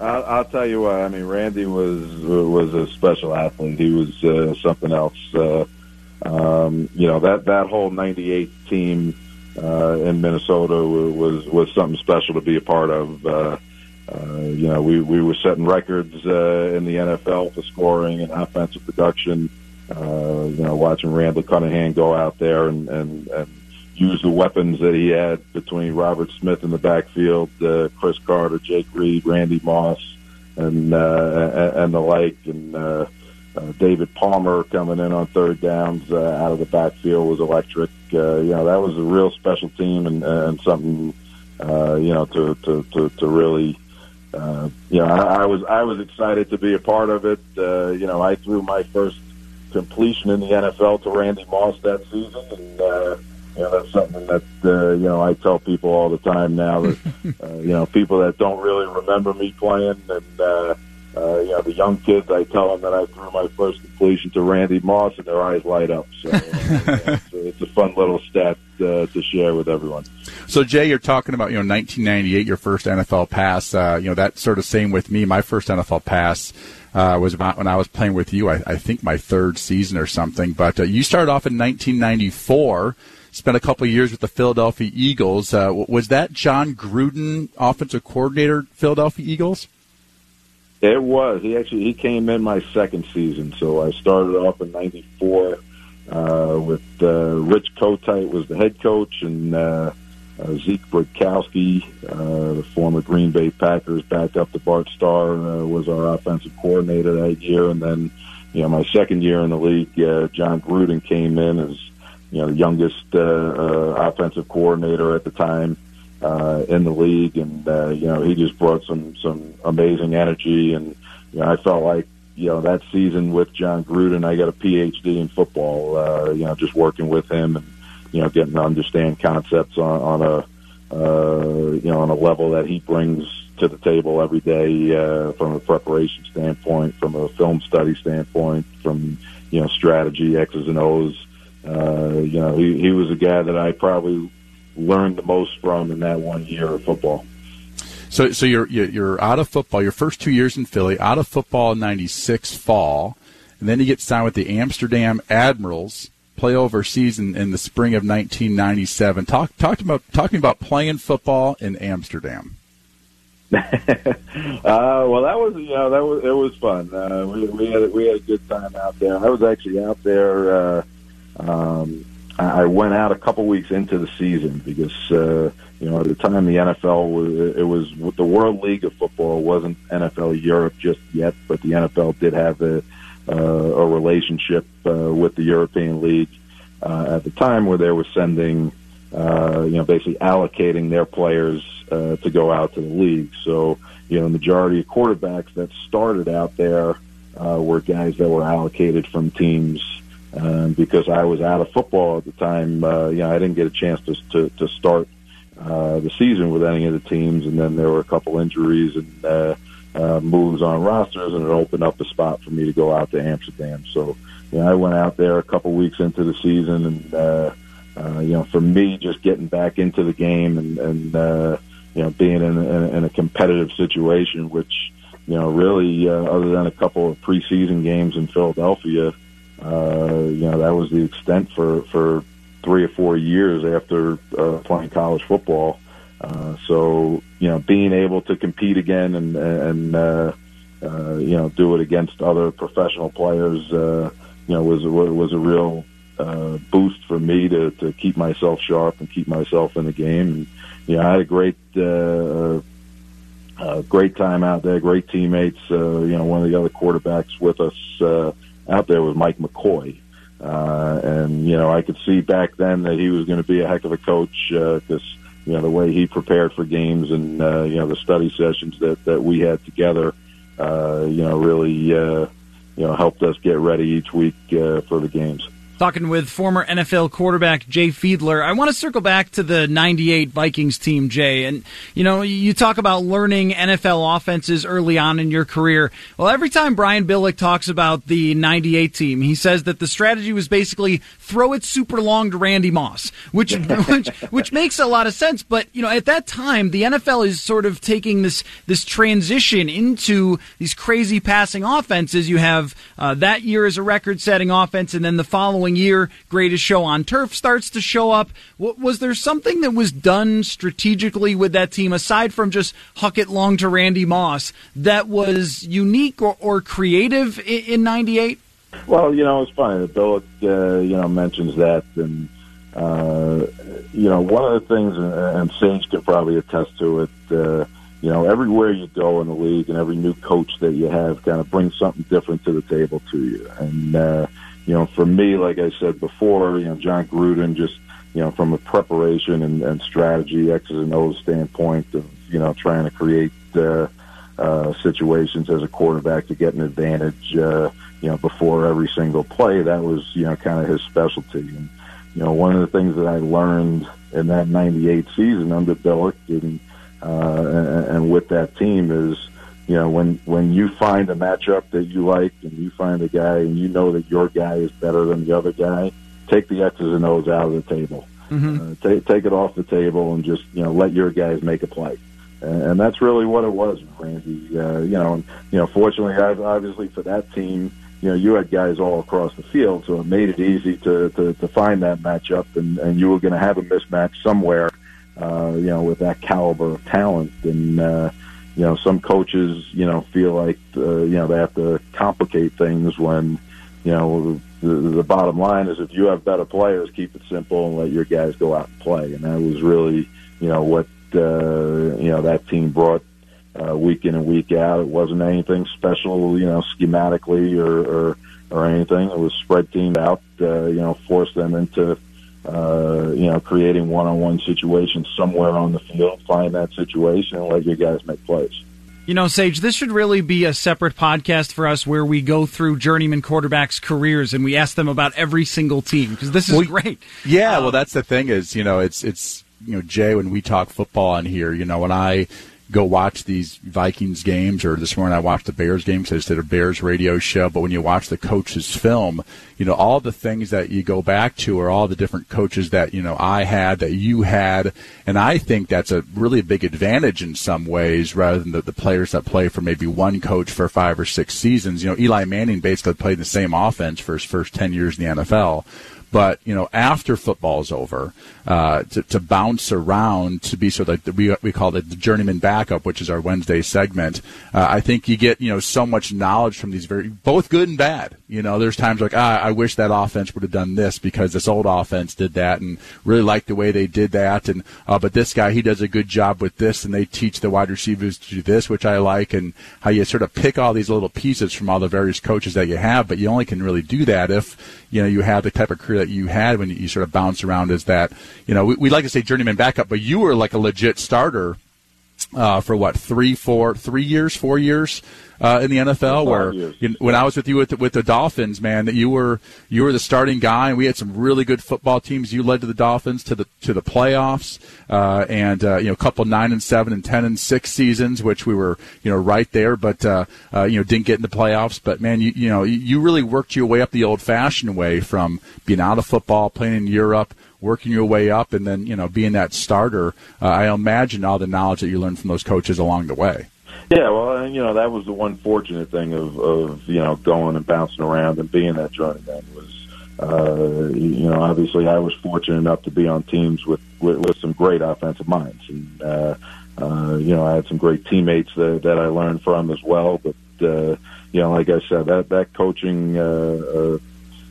I'll, I'll, tell you what. I mean, Randy was was a special athlete. He was uh, something else. Uh, um, you know that that whole '98 team uh, in Minnesota was was something special to be a part of. Uh, uh, you know, we, we were setting records uh, in the NFL for scoring and offensive production. Uh, you know, watching Randall Cunningham go out there and, and, and use the weapons that he had between Robert Smith in the backfield, uh, Cris Carter, Jake Reed, Randy Moss, and uh, and the like, and uh, uh, David Palmer coming in on third downs uh, out of the backfield was electric. Uh, you know, that was a real special team and, and something uh, you know to to to, to really uh, you know, I, I was I was excited to be a part of it. Uh, you know, I threw my first completion in the NFL to Randy Moss that season, and uh, you know that's something that uh, you know I tell people all the time now that uh, you know people that don't really remember me playing and. Uh, uh, you know, the young kids, I tell them that I threw my first completion to Randy Moss, and their eyes light up. So uh, it's, a, it's, a fun little stat uh, to share with everyone. So, Jay, you're talking about you know 1998, your first NFL pass. Uh, you know that sort of same with me. My first NFL pass. Uh, was about when I was playing with you. I, I think my third season or something. But uh, you started off in 1994 spent a couple years with the Philadelphia Eagles. Uh, was that Jon Gruden, offensive coordinator, Philadelphia Eagles? It was. He actually he came in my second season, so I started off in '94 uh, with uh, Rich Kotite was the head coach, and uh, uh, Zeke Bratkowski, uh, the former Green Bay Packers backup to Bart Starr, uh, was our offensive coordinator that year. And then, you know, my second year in the league, uh, Jon Gruden came in as you know youngest uh, uh, offensive coordinator at the time uh, in the league, and uh, you know he just brought some some amazing energy, and you know I felt like you know that season with Jon Gruden, I got a PhD in football. Uh, you know, just working with him and you know getting to understand concepts on, on a uh, you know on a level that he brings to the table every day uh, from a preparation standpoint, from a film study standpoint, from you know strategy, X's and O's. Uh, you know, he, he was a guy that I probably learned the most from in that one year of football. So, so you're you're out of football. Your first two years in Philly, out of football in '96 fall, and then you get signed with the Amsterdam Admirals. Play overseas in, in the spring of 1997. Talk talk about talking about playing football in Amsterdam. uh, well, that was you know that was it was fun. Uh, we we had we had a good time out there. I was actually out there. Uh, um, I went out a couple weeks into the season because uh, you know at the time the NFL was it was with the World League of Football wasn't NFL Europe just yet, but the NFL did have a uh, a relationship uh, with the European League uh, at the time where they were sending uh, you know basically allocating their players uh, to go out to the league. So you know the majority of quarterbacks that started out there uh, were guys that were allocated from teams um, because I was out of football at the time. Uh, you know, I didn't get a chance to to, to start uh, the season with any of the teams, and then there were a couple injuries and uh, uh, moves on rosters, and it opened up a spot for me to go out to Amsterdam. So, you know, I went out there a couple weeks into the season, and uh, uh, you know, for me, just getting back into the game and and uh, you know, being in, in, in a competitive situation, which you know, really, uh, other than a couple of preseason games in Philadelphia uh, you know, that was the extent for, for three or four years after uh, playing college football. Uh, so, you know, being able to compete again and, and, uh, uh, you know, do it against other professional players, uh, you know, was, was a real, uh, boost for me to, to keep myself sharp and keep myself in the game. And, you know, I had a great, uh, uh, great time out there, great teammates. Uh, you know, one of the other quarterbacks with us, uh, out there was Mike McCoy. Uh, and, you know, I could see back then that he was going to be a heck of a coach, uh, cause, you know, the way he prepared for games and, uh, you know, the study sessions that, that we had together, uh, you know, really, uh, you know, helped us get ready each week, uh, for the games. Talking with former NFL quarterback Jay Fiedler. I want to circle back to the 98 Vikings team, Jay. And, you know, you talk about learning NFL offenses early on in your career. Well, every time Brian Billick talks about the 98 team, he says that the strategy was basically throw it super long to Randy Moss, which, which, which makes a lot of sense. But, you know, at that time, the NFL is sort of taking this, this transition into these crazy passing offenses. You have, uh, that year as a record setting offense and then the following year, greatest show on turf starts to show up. Was there something that was done strategically with that team aside from just huck it long to Randy Moss that was unique or, or creative in '98? Well, you know, it's funny. Bill, uh, you know, mentions that, and uh, you know, one of the things, and Sage can probably attest to it. Uh, you know, everywhere you go in the league, and every new coach that you have, kind of brings something different to the table to you, and uh, you know, for me, like I said before, you know, Jon Gruden just, you know, from a preparation and, and strategy, X's and O's standpoint of, you know, trying to create, uh, uh, situations as a quarterback to get an advantage, uh, you know, before every single play. That was, you know, kind of his specialty. And, you know, one of the things that I learned in that 98 season under Billick and, uh, and, and with that team is, you know, when when you find a matchup that you like and you find a guy and you know that your guy is better than the other guy, take the X's and O's out of the table. Mm-hmm. Uh, take take it off the table and just you know let your guys make a play. And, that's really what it was, Randy. Uh, you know, and, you know, fortunately, obviously for that team, you know, you had guys all across the field, so it made it easy to to, to find that matchup, and and you were going to have a mismatch somewhere, uh, you know, with that caliber of talent, and uh, you know, some coaches, you know, feel like, uh, you know, they have to complicate things when, you know, the, the bottom line is if you have better players, keep it simple and let your guys go out and play. And that was really, you know, what, uh, you know, that team brought, uh, week in and week out. It wasn't anything special, you know, schematically or, or, or anything. It was spread teams out, uh, you know, force them into, uh, you know, creating one-on-one situations somewhere on the field, find that situation, and let your guys make plays. You know, Sage, this should really be a separate podcast for us where we go through journeyman quarterbacks' careers and we ask them about every single team because this is well, great. Yeah, um, well, that's the thing is, you know, it's it's you know, Jay, when we talk football on here, you know, when I go watch these Vikings games, or this morning I watched the Bears game because I did a Bears radio show. But when you watch the coaches' film, you know all the things that you go back to are all the different coaches that you know I had, that you had, and I think that's a really a big advantage in some ways, rather than the, the players that play for maybe one coach for five or six seasons. You know, Eli Manning basically played the same offense for his first ten years in the NFL. But you know, after football's over, uh, to, to bounce around to be sort of like we we call it the journeyman backup, which is our Wednesday segment. Uh, I think you get you know so much knowledge from these very both good and bad. You know, there's times like ah, I wish that offense would have done this because this old offense did that, and really like the way they did that. And uh, but this guy he does a good job with this, and they teach the wide receivers to do this, which I like, and how you sort of pick all these little pieces from all the various coaches that you have. But you only can really do that if you know you have the type of career that you had when you, sort of bounce around as that. You know, we, we like to say journeyman backup, but you were like a legit starter uh, for what three, four, three years, four years uh, in the NFL. Where you, when I was with you with the, with the Dolphins, man, that you were you were the starting guy, and we had some really good football teams. You led to the Dolphins to the to the playoffs, uh, and uh, you know a couple nine and seven and ten and six seasons, which we were you know right there, but uh, uh, you know didn't get in the playoffs. But man, you you know you really worked your way up the old fashioned way from being out of football, playing in Europe working your way up and then you know being that starter uh, i imagine all the knowledge that you learned from those coaches along the way yeah, well, you know that was the one fortunate thing of, of you know going and bouncing around and being that journeyman was, uh, you know, obviously I was fortunate enough to be on teams with with, with some great offensive minds, and uh, uh, you know I had some great teammates that, that I learned from as well. But uh, you know, like I said, that that coaching. Uh, uh,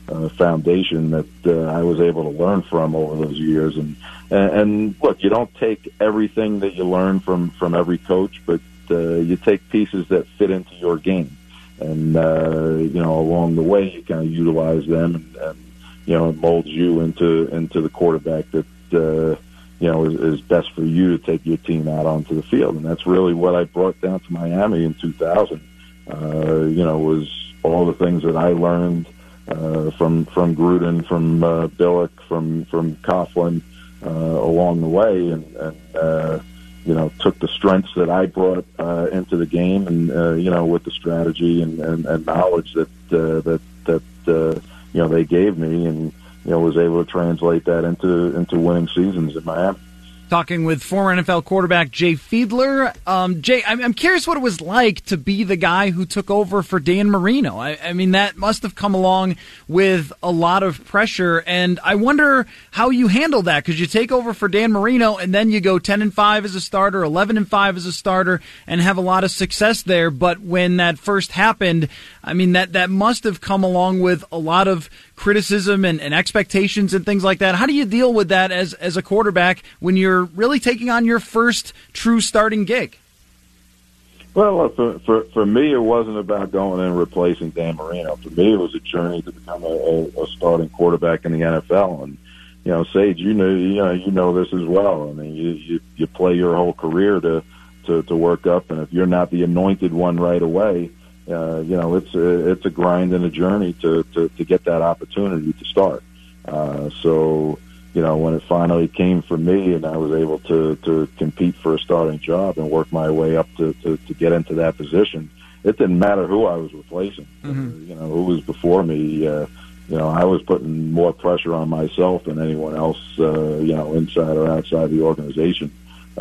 uh, foundation that uh, I was able to learn from over those years, and, and look, you don't take everything that you learn from from every coach, but uh, you take pieces that fit into your game, and uh, you know along the way you kind of utilize them, and, and you know it molds you into into the quarterback that uh, you know is, is best for you to take your team out onto the field, and that's really what I brought down to Miami in 2000. Uh, you know, was all the things that I learned uh, from from Gruden, from uh, Billick, from from Coughlin uh, along the way, and, and uh, you know, took the strengths that I brought uh, into the game, and uh, you know, with the strategy and, and, and knowledge that uh, that that uh, you know they gave me, and you know, was able to translate that into into winning seasons in Miami talking with former NFL quarterback Jay Fiedler. Um, Jay, I'm, curious what it was like to be the guy who took over for Dan Marino. I, I, mean, that must have come along with a lot of pressure, and I wonder how you handle that because you take over for Dan Marino, and then you go 10 and five as a starter, 11 and five as a starter, and have a lot of success there. But when that first happened, I mean, that that must have come along with a lot of criticism and, and expectations and things like that. How do you deal with that as as a quarterback when you're really taking on your first true starting gig? Well, for, for for me, it wasn't about going in and replacing Dan Marino. For me, it was a journey to become a, a, a starting quarterback in the NFL. And you know, Sage, you know, you know, you know this as well. I mean, you you, you play your whole career to to to work up, and if you're not the anointed one right away, uh, you know, it's a, it's a grind and a journey to, to, to get that opportunity to start. Uh, so, you know, when it finally came for me and I was able to, to compete for a starting job and work my way up to, to, to get into that position, it didn't matter who I was replacing. Mm-hmm. Uh, you know, who was before me. Uh, you know, I was putting more pressure on myself than anyone else, uh, you know, inside or outside the organization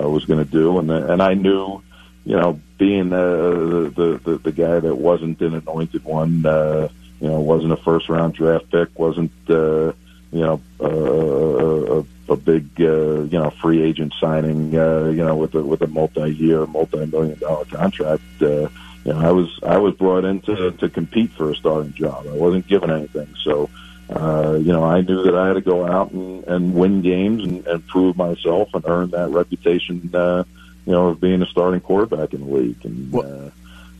uh, was going to do. And, and I knew, you know, being the, the the the guy that wasn't an anointed one, uh, you know, wasn't a first round draft pick, wasn't uh, you know uh, a, a big uh, you know free agent signing, uh, you know, with a with a multi year, multi million dollar contract. Uh, you know, I was I was brought in to to compete for a starting job. I wasn't given anything, so. Uh, you know, I knew that I had to go out and, and win games and, and prove myself and earn that reputation uh, you know, of being a starting quarterback in the league. And uh,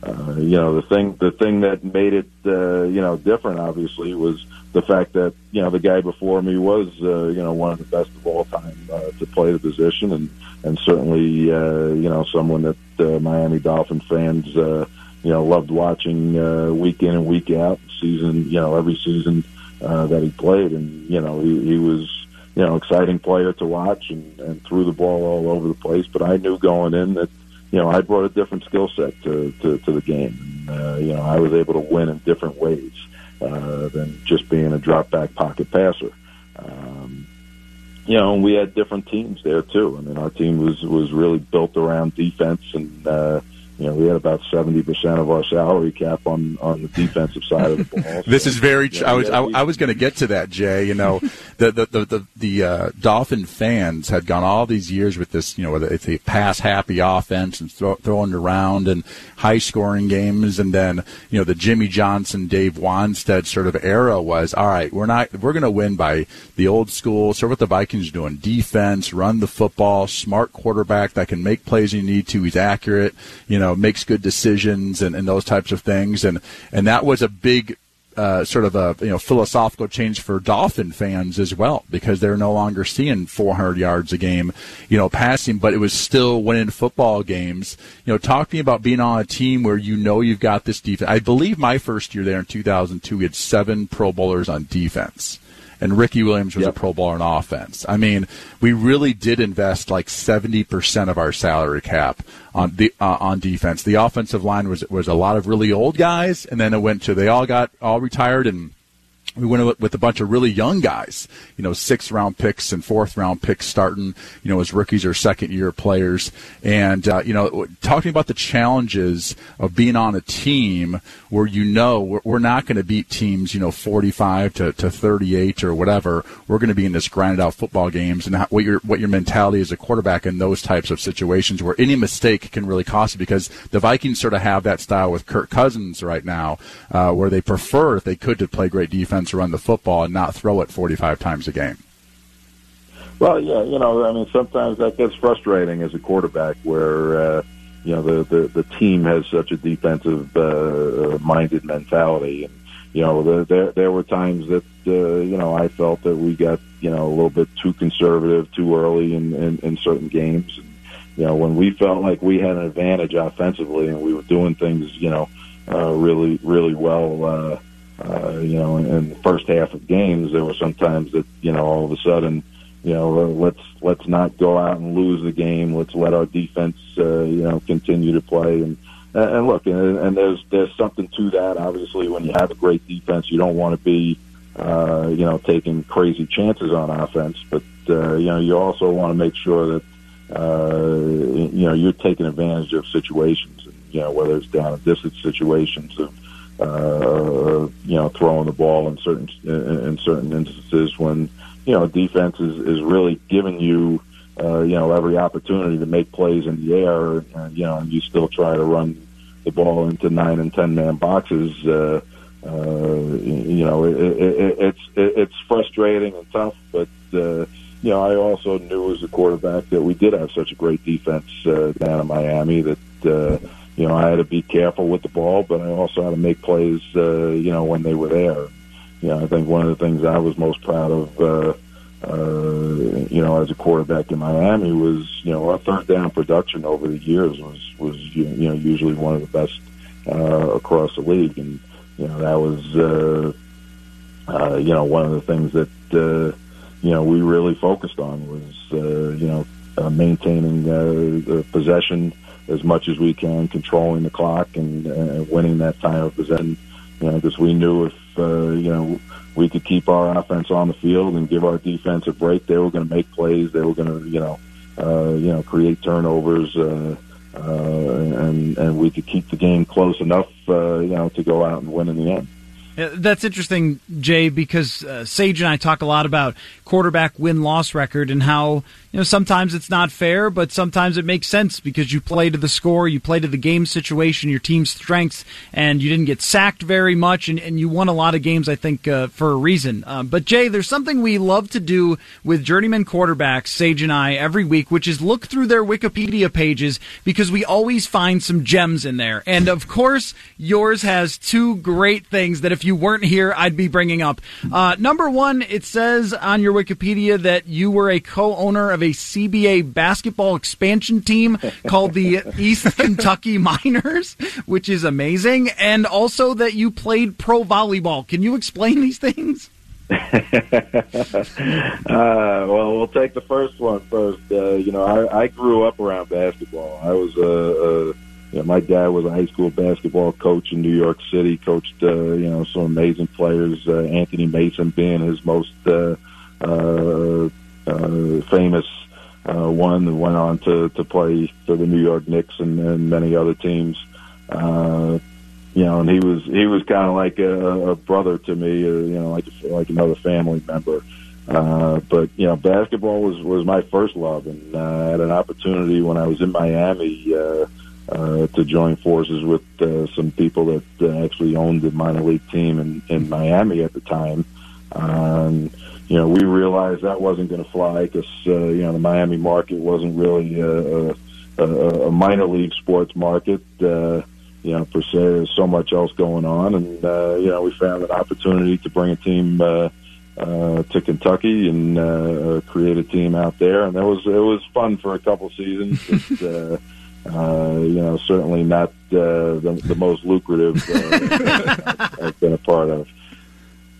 uh, you know, the thing the thing that made it uh, you know different, obviously, was the fact that you know the guy before me was uh, you know one of the best of all time uh, to play the position, and and certainly uh, you know someone that uh, Miami Dolphin fans uh, you know loved watching uh, week in and week out, season you know every season uh, that he played, and you know he, he was you know, exciting player to watch and, and threw the ball all over the place. But I knew going in that, you know, I brought a different skill set to, to, to the game. And, uh, you know, I was able to win in different ways uh, than just being a drop back pocket passer. Um, you know, and we had different teams there too. I mean, our team was was really built around defense, and uh, you know, we had about seventy percent of our salary cap on on the defensive side of the ball. this So, is very. Tr- yeah, I was. I, I was going to get to that, Jay. You know, the the the the, the uh, Dolphin fans had gone all these years with this. You know, whether it's a pass happy offense and throw, throwing around and high scoring games, and then you know the Jimmy Johnson, Dave Wannstedt sort of era was all right. We're not. We're going to win by the old school. So what the Vikings are doing: defense, run the football, smart quarterback that can make plays you need to. He's accurate. You know, makes good decisions and, and those types of things. And and that was a big uh, sort of a you know philosophical change for Dolphin fans as well because they're no longer seeing 400 yards a game, you know, passing, but it was still winning football games. You know, talk to me about being on a team where you know you've got this defense. I believe my first year there in 2002, we had seven Pro Bowlers on defense. And Ricky Williams was a Pro Bowler on offense. I mean, we really did invest like seventy percent of our salary cap on the uh, on defense. The offensive line was was a lot of really old guys, and then it went to they all got all retired and we went with a bunch of really young guys, you know, sixth round picks and fourth round picks starting, you know, as rookies or second year players. And, uh, you know, talking about the challenges of being on a team where you know we're, we're not going to beat teams, you know, 45 to, to 38 or whatever. We're going to be in this grinded out football games and how, what your, what your mentality as a quarterback in those types of situations where any mistake can really cost you because the Vikings sort of have that style with Kirk Cousins right now, uh, where they prefer, if they could, to play great defense, run the football, and not throw it 45 times a game. Well, yeah, you know, I mean, sometimes that gets frustrating as a quarterback, where uh, you know the, the the team has such a defensive uh, minded mentality, and you know, the, there there were times that uh, you know I felt that we got you know a little bit too conservative too early in in, in certain games. And, you know, when we felt like we had an advantage offensively and we were doing things, you know, uh, really really well. Uh, uh, you know, in, in the first half of games, there were some times that you know all of a sudden you know, let's let's not go out and lose the game. Let's let our defense, uh, you know, continue to play. And and look, and, and there's there's something to that. Obviously, when you have a great defense, you don't want to be, uh, you know, taking crazy chances on offense. But uh, you know, you also want to make sure that, uh, you know, you're taking advantage of situations. And, you know, whether it's down and distance situations of, uh, you know, throwing the ball in certain in certain instances when you know, defense is, is really giving you, uh, you know, every opportunity to make plays in the air, and, you know, and you still try to run the ball into nine and ten man boxes. Uh, uh, you know, it, it, it, it's it, it's frustrating and tough, but uh, you know, I also knew as a quarterback that we did have such a great defense uh, down in Miami that. Uh, you know, I had to be careful with the ball, but I also had to make plays, uh, you know, when they were there you know, I think one of the things I was most proud of, uh, uh, you know, as a quarterback in Miami was, you know, our third down production over the years was, was, you know, usually one of the best, uh, across the league. And, you know, that was, uh, uh, you know, one of the things that, uh, you know, we really focused on was, uh, you know, uh, maintaining, uh, the possession as much as we can, controlling the clock and, uh, winning that time of possession, you know, because we knew if, uh, you know, we could keep our offense on the field and give our defense a break. They were going to make plays. They were going to, you know, uh, you know, create turnovers, uh, uh, and and we could keep the game close enough, uh, you know, to go out and win in the end. That's interesting, Jay, because uh, Sage and I talk a lot about quarterback win loss record and how you know sometimes it's not fair, but sometimes it makes sense because you play to the score, you play to the game situation, your team's strengths, and you didn't get sacked very much, and, and you won a lot of games, I think, uh, for a reason. Uh, but Jay, there's something we love to do with journeyman quarterbacks, Sage and I, every week, which is look through their Wikipedia pages because we always find some gems in there. And of course, yours has two great things that if you weren't here, I'd be bringing up. Uh, number one, it says on your Wikipedia that you were a co-owner of a CBA basketball expansion team called the East Kentucky Miners, which is amazing, and also that you played pro volleyball. Can you explain these things? Uh, well, we'll take the first one first. Uh, you know, I, I grew up around basketball. I was, uh, uh, know, my dad was a high school basketball coach in New York City. Coached, uh, you know, some amazing players. Uh, Anthony Mason being his most uh, uh, uh, famous uh, one and went on to to play for the New York Knicks and, and many other teams. Uh, you know, and he was he was kind of like a, a brother to me, uh, you know, like like another family member. Uh, but you know, basketball was was my first love, and uh, I had an opportunity when I was in Miami uh, uh, to join forces with uh, some people that uh, actually owned the minor league team in, in Miami at the time. Um, you know, we realized that wasn't going to fly because uh, you know the Miami market wasn't really a, a, a minor league sports market. Uh, you know, per se, there's so much else going on, and uh, you know, we found an opportunity to bring a team. Uh, uh, to Kentucky and uh, create a team out there, and it was it was fun for a couple seasons. But, uh, uh, you know, certainly not uh, the, the most lucrative uh, I've been a part of.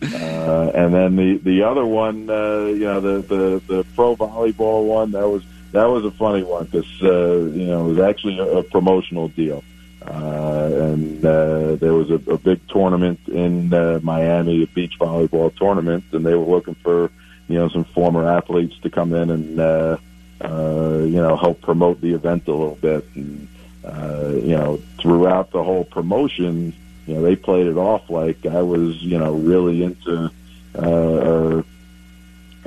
Uh, and then the the other one, uh, you know, the, the the pro volleyball one, that was that was a funny one because uh, you know it was actually a, a promotional deal. Uh, and uh, there was a, a big tournament in uh, Miami, a beach volleyball tournament, and they were looking for you know some former athletes to come in and uh, uh, you know help promote the event a little bit. And uh, you know throughout the whole promotion, you know they played it off like I was you know really into. Uh,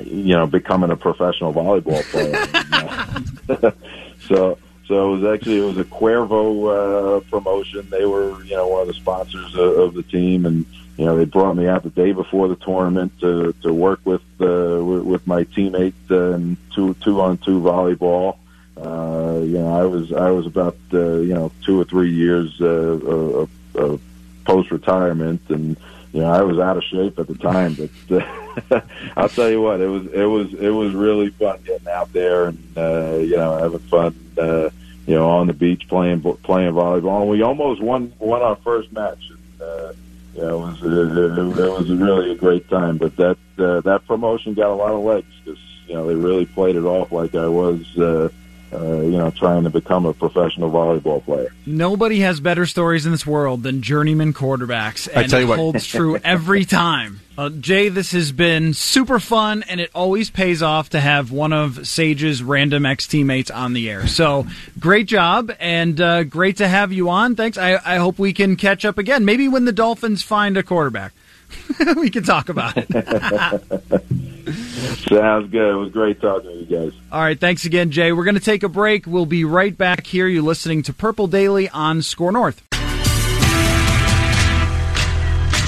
you know, becoming a professional volleyball player. so, so it was actually it was a Cuervo uh, promotion. They were you know one of the sponsors of, of the team, and you know they brought me out the day before the tournament to to work with uh, with, with my teammate uh, in two two on two volleyball. Uh, you know I was I was about uh, you know two or three years uh, uh, uh, post retirement, and you know I was out of shape at the time, but. Uh, I'll tell you what, it was it was it was really fun getting out there and uh, you know having fun, uh, you know, on the beach playing playing volleyball. And we almost won won our first match. And, uh, it was it, it was really a great time. But that uh, that promotion got a lot of legs because you know they really played it off like I was. Uh, uh, you know, trying to become a professional volleyball player. Nobody has better stories in this world than journeyman quarterbacks, and I tell you it what. holds true every time. Uh, Jay, this has been super fun, and it always pays off to have one of Sage's random ex teammates on the air. So great job, and uh, great to have you on. Thanks. I, I hope we can catch up again. Maybe when the Dolphins find a quarterback, we can talk about it. Sounds good. It was great talking to you guys. All right, thanks again, Jay. We're going to take a break. We'll be right back here. You're listening to Purple Daily on SKOR North.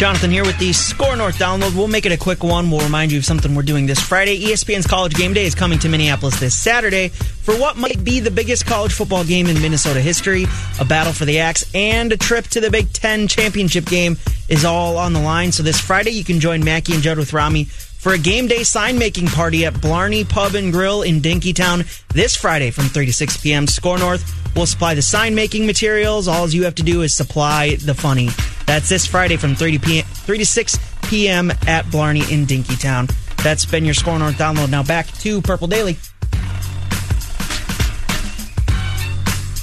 Jonathan here with the SKOR North download. We'll make it a quick one. We'll remind you of something we're doing this Friday. ESPN's College Game Day is coming to Minneapolis this Saturday for what might be the biggest college football game in Minnesota history. A battle for the axe and a trip to the Big Ten championship game is all on the line. So this Friday, you can join Mackey and Judd with Rami for a game day sign making party at Blarney Pub and Grill in Dinkytown this Friday from 3 to 6 p.m. SKOR North will supply the sign making materials. All you have to do is supply the funny. That's this Friday from 3 to, p- 3 to 6 p.m. at Blarney in Dinkytown. That's been your SKOR North download. Now back to Purple Daily.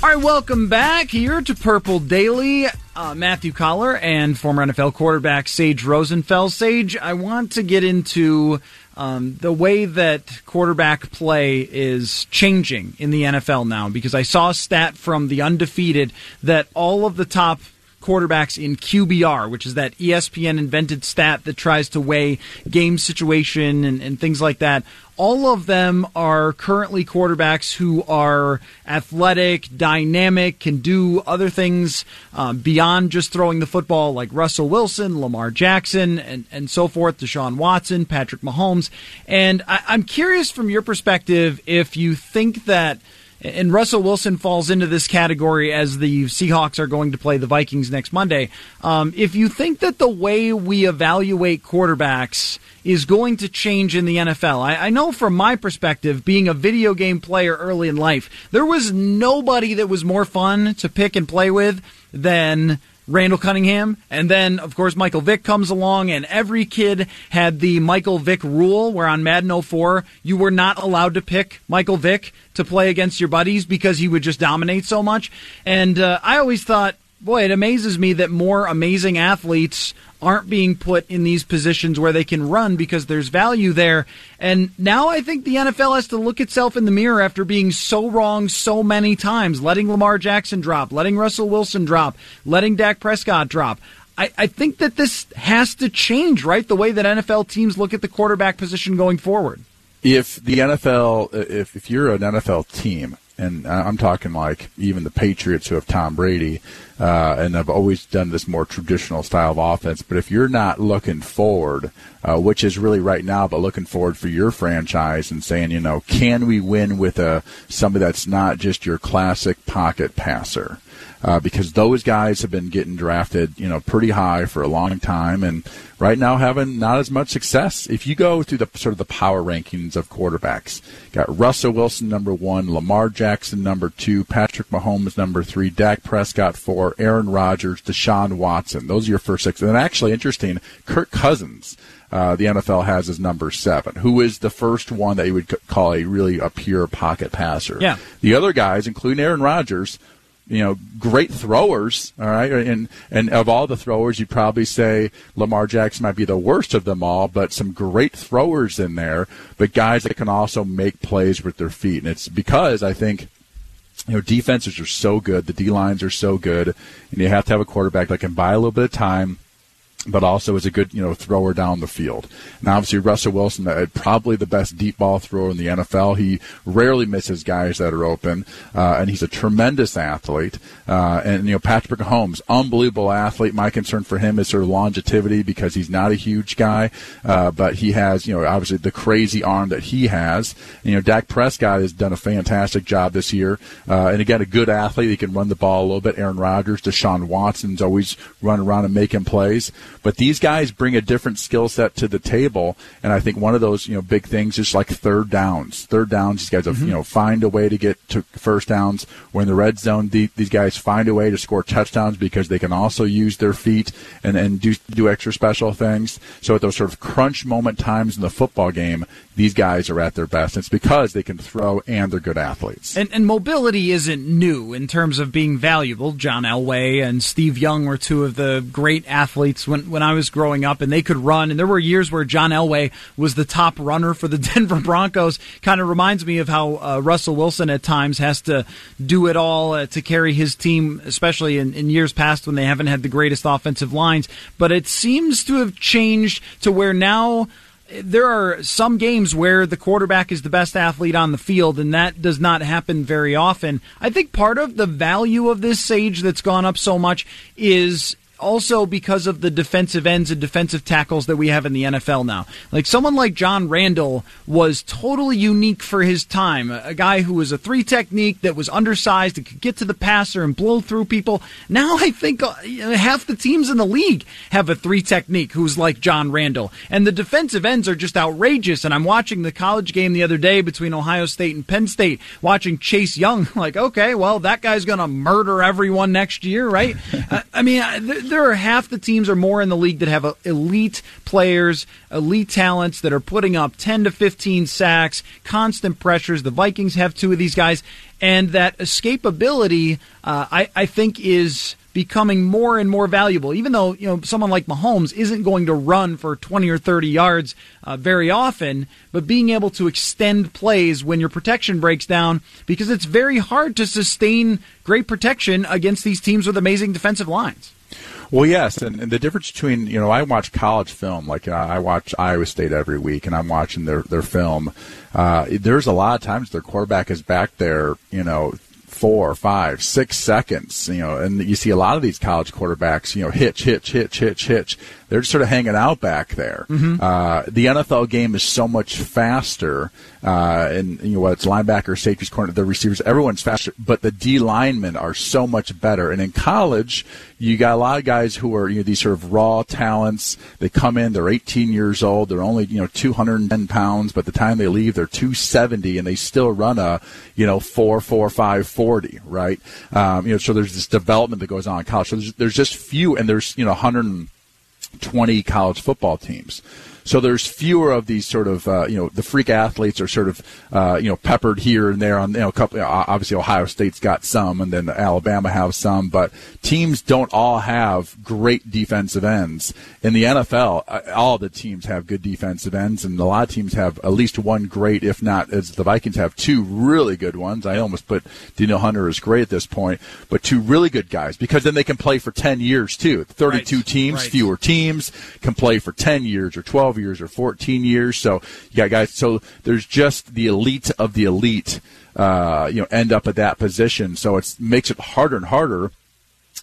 All right, welcome back here to Purple Daily. Uh, Matthew Coller and former NFL quarterback Sage Rosenfels. Sage, I want to get into um, the way that quarterback play is changing in the NFL now because I saw a stat from the undefeated that all of the top quarterbacks in QBR, which is that ESPN invented stat that tries to weigh game situation and, and things like that. All of them are currently quarterbacks who are athletic, dynamic, can do other things um, beyond just throwing the football, like Russell Wilson, Lamar Jackson, and, and so forth, Deshaun Watson, Patrick Mahomes. And I, I'm curious from your perspective if you think that and Russell Wilson falls into this category as the Seahawks are going to play the Vikings next Monday. Um, if you think that the way we evaluate quarterbacks is going to change in the NFL, I, I know from my perspective, being a video game player early in life, there was nobody that was more fun to pick and play with than Randall Cunningham. And then, of course, Michael Vick comes along, and every kid had the Michael Vick rule, where on Madden 04, you were not allowed to pick Michael Vick to play against your buddies because he would just dominate so much. And uh, I always thought, boy, it amazes me that more amazing athletes aren't being put in these positions where they can run because there's value there. And now I think the NFL has to look itself in the mirror after being so wrong so many times, letting Lamar Jackson drop, letting Russell Wilson drop, letting Dak Prescott drop. I, think that this has to change, right? The way that NFL teams look at the quarterback position going forward. If the NFL, if, if you're an NFL team, and I'm talking like even the Patriots who have Tom Brady, uh, and have always done this more traditional style of offense. But if you're not looking forward, uh, which is really right now, but looking forward for your franchise and saying, you know, can we win with a somebody that's not just your classic pocket passer? Uh, because those guys have been getting drafted, you know, pretty high for a long time, and right now having not as much success. If you go through the sort of the power rankings of quarterbacks, got Russell Wilson number one, Lamar Jackson number two, Patrick Mahomes number three, Dak Prescott four, Aaron Rodgers, Deshaun Watson. Those are your first six. And actually, interesting, Kirk Cousins. Uh, the NFL has as number seven, who is the first one that you would call a really a pure pocket passer. Yeah. The other guys, including Aaron Rodgers, you know, great throwers. All right, and and of all the throwers, you'd probably say Lamar Jackson might be the worst of them all, but some great throwers in there, but guys that can also make plays with their feet, and it's because I think. You know, defenses are so good, the D lines are so good, and you have to have a quarterback that can buy a little bit of time but also is a good you know thrower down the field. Now, obviously, Russell Wilson, uh, probably the best deep ball thrower in the NFL. He rarely misses guys that are open, uh, and he's a tremendous athlete. Uh, and you know, Patrick Mahomes, unbelievable athlete. My concern for him is sort of longevity because he's not a huge guy, uh, but he has you know obviously the crazy arm that he has. And, you know, Dak Prescott has done a fantastic job this year, uh, and again, a good athlete. He can run the ball a little bit. Aaron Rodgers, Deshaun Watson's always running around and making plays. But these guys bring a different skill set to the table, and I think one of those you know big things is like third downs. Third downs, these guys have, mm-hmm. you know find a way to get to first downs. When the red zone, the, these guys find a way to score touchdowns because they can also use their feet and and do do extra special things. So at those sort of crunch moment times in the football game, these guys are at their best. It's because they can throw and they're good athletes. And, and mobility isn't new in terms of being valuable. John Elway and Steve Young were two of the great athletes when, when I was growing up, and they could run. And there were years where John Elway was the top runner for the Denver Broncos. Kind of reminds me of how uh, Russell Wilson at times has to do it all uh, to carry his team, especially in, in years past when they haven't had the greatest offensive lines. But it seems to have changed to where now there are some games where the quarterback is the best athlete on the field, and that does not happen very often. I think part of the value of this Sage that's gone up so much is also because of the defensive ends and defensive tackles that we have in the NFL now. Like someone like John Randle was totally unique for his time. A guy who was a three technique that was undersized and could get to the passer and blow through people. Now I think uh, half the teams in the league have a three technique who's like John Randle. And the defensive ends are just outrageous. And I'm watching the college game the other day between Ohio State and Penn State, watching Chase Young. Like, okay, well, that guy's going to murder everyone next year, right? I mean, there are half the teams or more in the league that have elite players, elite talents that are putting up 10 to 15 sacks, constant pressures. The Vikings have two of these guys, and that escapability, uh, I, I think, is becoming more and more valuable. Even though you know someone like Mahomes isn't going to run for 20 or 30 yards uh, very often, but being able to extend plays when your protection breaks down because it's very hard to sustain great protection against these teams with amazing defensive lines. Well, yes, and, and, the difference between you know I watch college film like uh, I watch Iowa State every week, and I'm watching their their film. Uh, there's a lot of times their quarterback is back there, you know, four, five, six seconds, you know, and you see a lot of these college quarterbacks, you know, hitch, hitch, hitch, hitch, hitch. They're just sort of hanging out back there. Mm-hmm. Uh, the NFL game is so much faster, uh, and you know, whether it's linebacker, safeties, corner, the receivers, everyone's faster, but the D linemen are so much better. And in college, you got a lot of guys who are, you know, these sort of raw talents. They come in, they're 18 years old, they're only, you know, 210 pounds, but the time they leave, they're 270 and they still run a, you know, four, four, five, 40, right? Um, you know, so there's this development that goes on in college. So there's, there's just few, and there's, you know, 100 20 college football teams. So there's fewer of these sort of uh, you know the freak athletes are sort of uh, you know peppered here and there on you know a couple. Obviously, Ohio State's got some, and then Alabama have some, but teams don't all have great defensive ends. In the NFL, uh, all the teams have good defensive ends, and a lot of teams have at least one great, if not as the Vikings have two really good ones. I almost put Danielle Hunter as great at this point, but two really good guys because then they can play for ten years too. Thirty-two Right. teams, Right. fewer teams can play for 10 years or 12 years or 14 years. So, yeah, guys, so there's just the elite of the elite, uh, you know, end up at that position. So it makes it harder and harder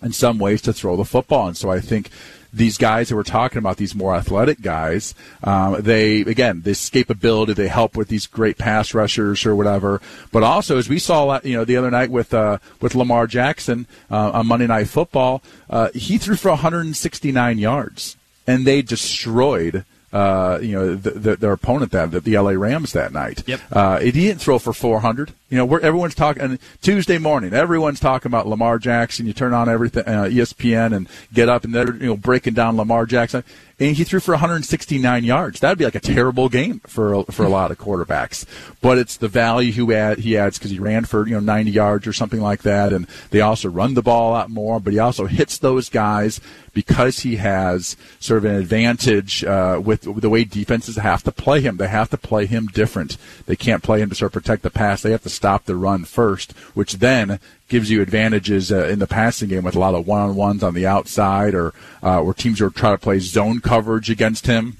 in some ways to throw the football. And so I think these guys that we're talking about, these more athletic guys, um, they again this escapability, they help with these great pass rushers or whatever. But also, as we saw, you know, the other night with uh, with Lamar Jackson uh, on Monday Night Football, uh, he threw for 169 yards, and they destroyed. Uh, you know the, the, their opponent that the, the LA Rams that night. Yep. Uh, he didn't throw for 400. You know, everyone's talking Tuesday morning, everyone's talking about Lamar Jackson. You turn on everything uh, ESPN and get up and they're you know breaking down Lamar Jackson, and he threw for 169 yards. That'd be like a terrible game for for a lot of quarterbacks. But it's the value he add he adds because he ran for you know 90 yards or something like that, and they also run the ball a lot more. But he also hits those guys because he has sort of an advantage uh, with the way defenses have to play him. They have to play him different. They can't play him to sort of protect the pass. They have to stop the run first, which then gives you advantages uh, in the passing game with a lot of one-on-ones on the outside, or uh, where teams are trying to play zone coverage against him.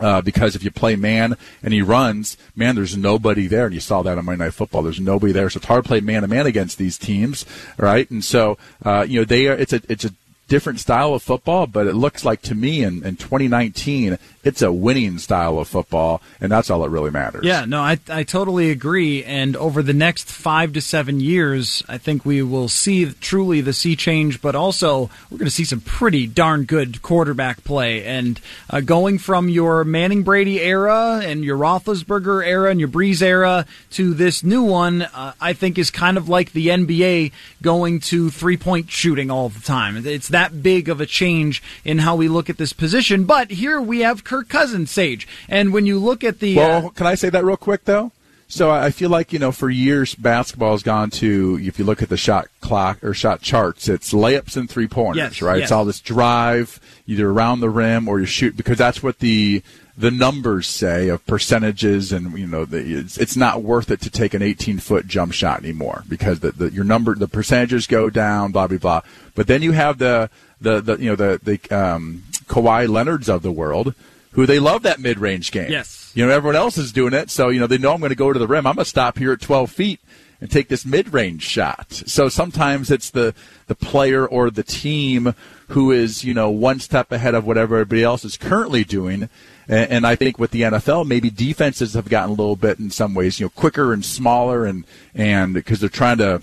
Uh, because if you play man and he runs, man, there's nobody there, and you saw that on Monday Night Football. There's nobody there, so it's hard to play man to man against these teams, right? And so, uh, you know, they are. It's a it's a different style of football, but it looks like to me in, in 2019, it's a winning style of football, and that's all that really matters. Yeah, no, I, I totally agree. And over the next five to seven years, I think we will see truly the sea change, but also we're going to see some pretty darn good quarterback play. And uh, going from your Manning Brady era and your Roethlisberger era and your Brees era to this new one, uh, I think is kind of like the NBA going to three point shooting all the time. It's that big of a change in how we look at this position. But here we have Kirk Cousins, Sage. And when you look at the. Well, uh, can I say that real quick though? So I I feel like you know for years basketball has gone to if you look at the shot clock or shot charts, it's layups and three pointers, Yes, right? yes. It's all this drive either around the rim or you shoot because that's what the the numbers say of percentages and you know the, it's, it's not worth it to take an 18 foot jump shot anymore because the, the your number the percentages go down blah blah blah but then you have the the, the you know the the um, Kawhi Leonards of the world who they love that mid range game Yes. you know everyone else is doing it so you know they know I'm going to go to the rim I'm going to stop here at 12 feet and take this mid-range shot. So sometimes it's the the player or the team who is you know one step ahead of whatever everybody else is currently doing. And, and I think with the NFL, maybe defenses have gotten a little bit in some ways, you know, quicker and smaller, and and because they're trying to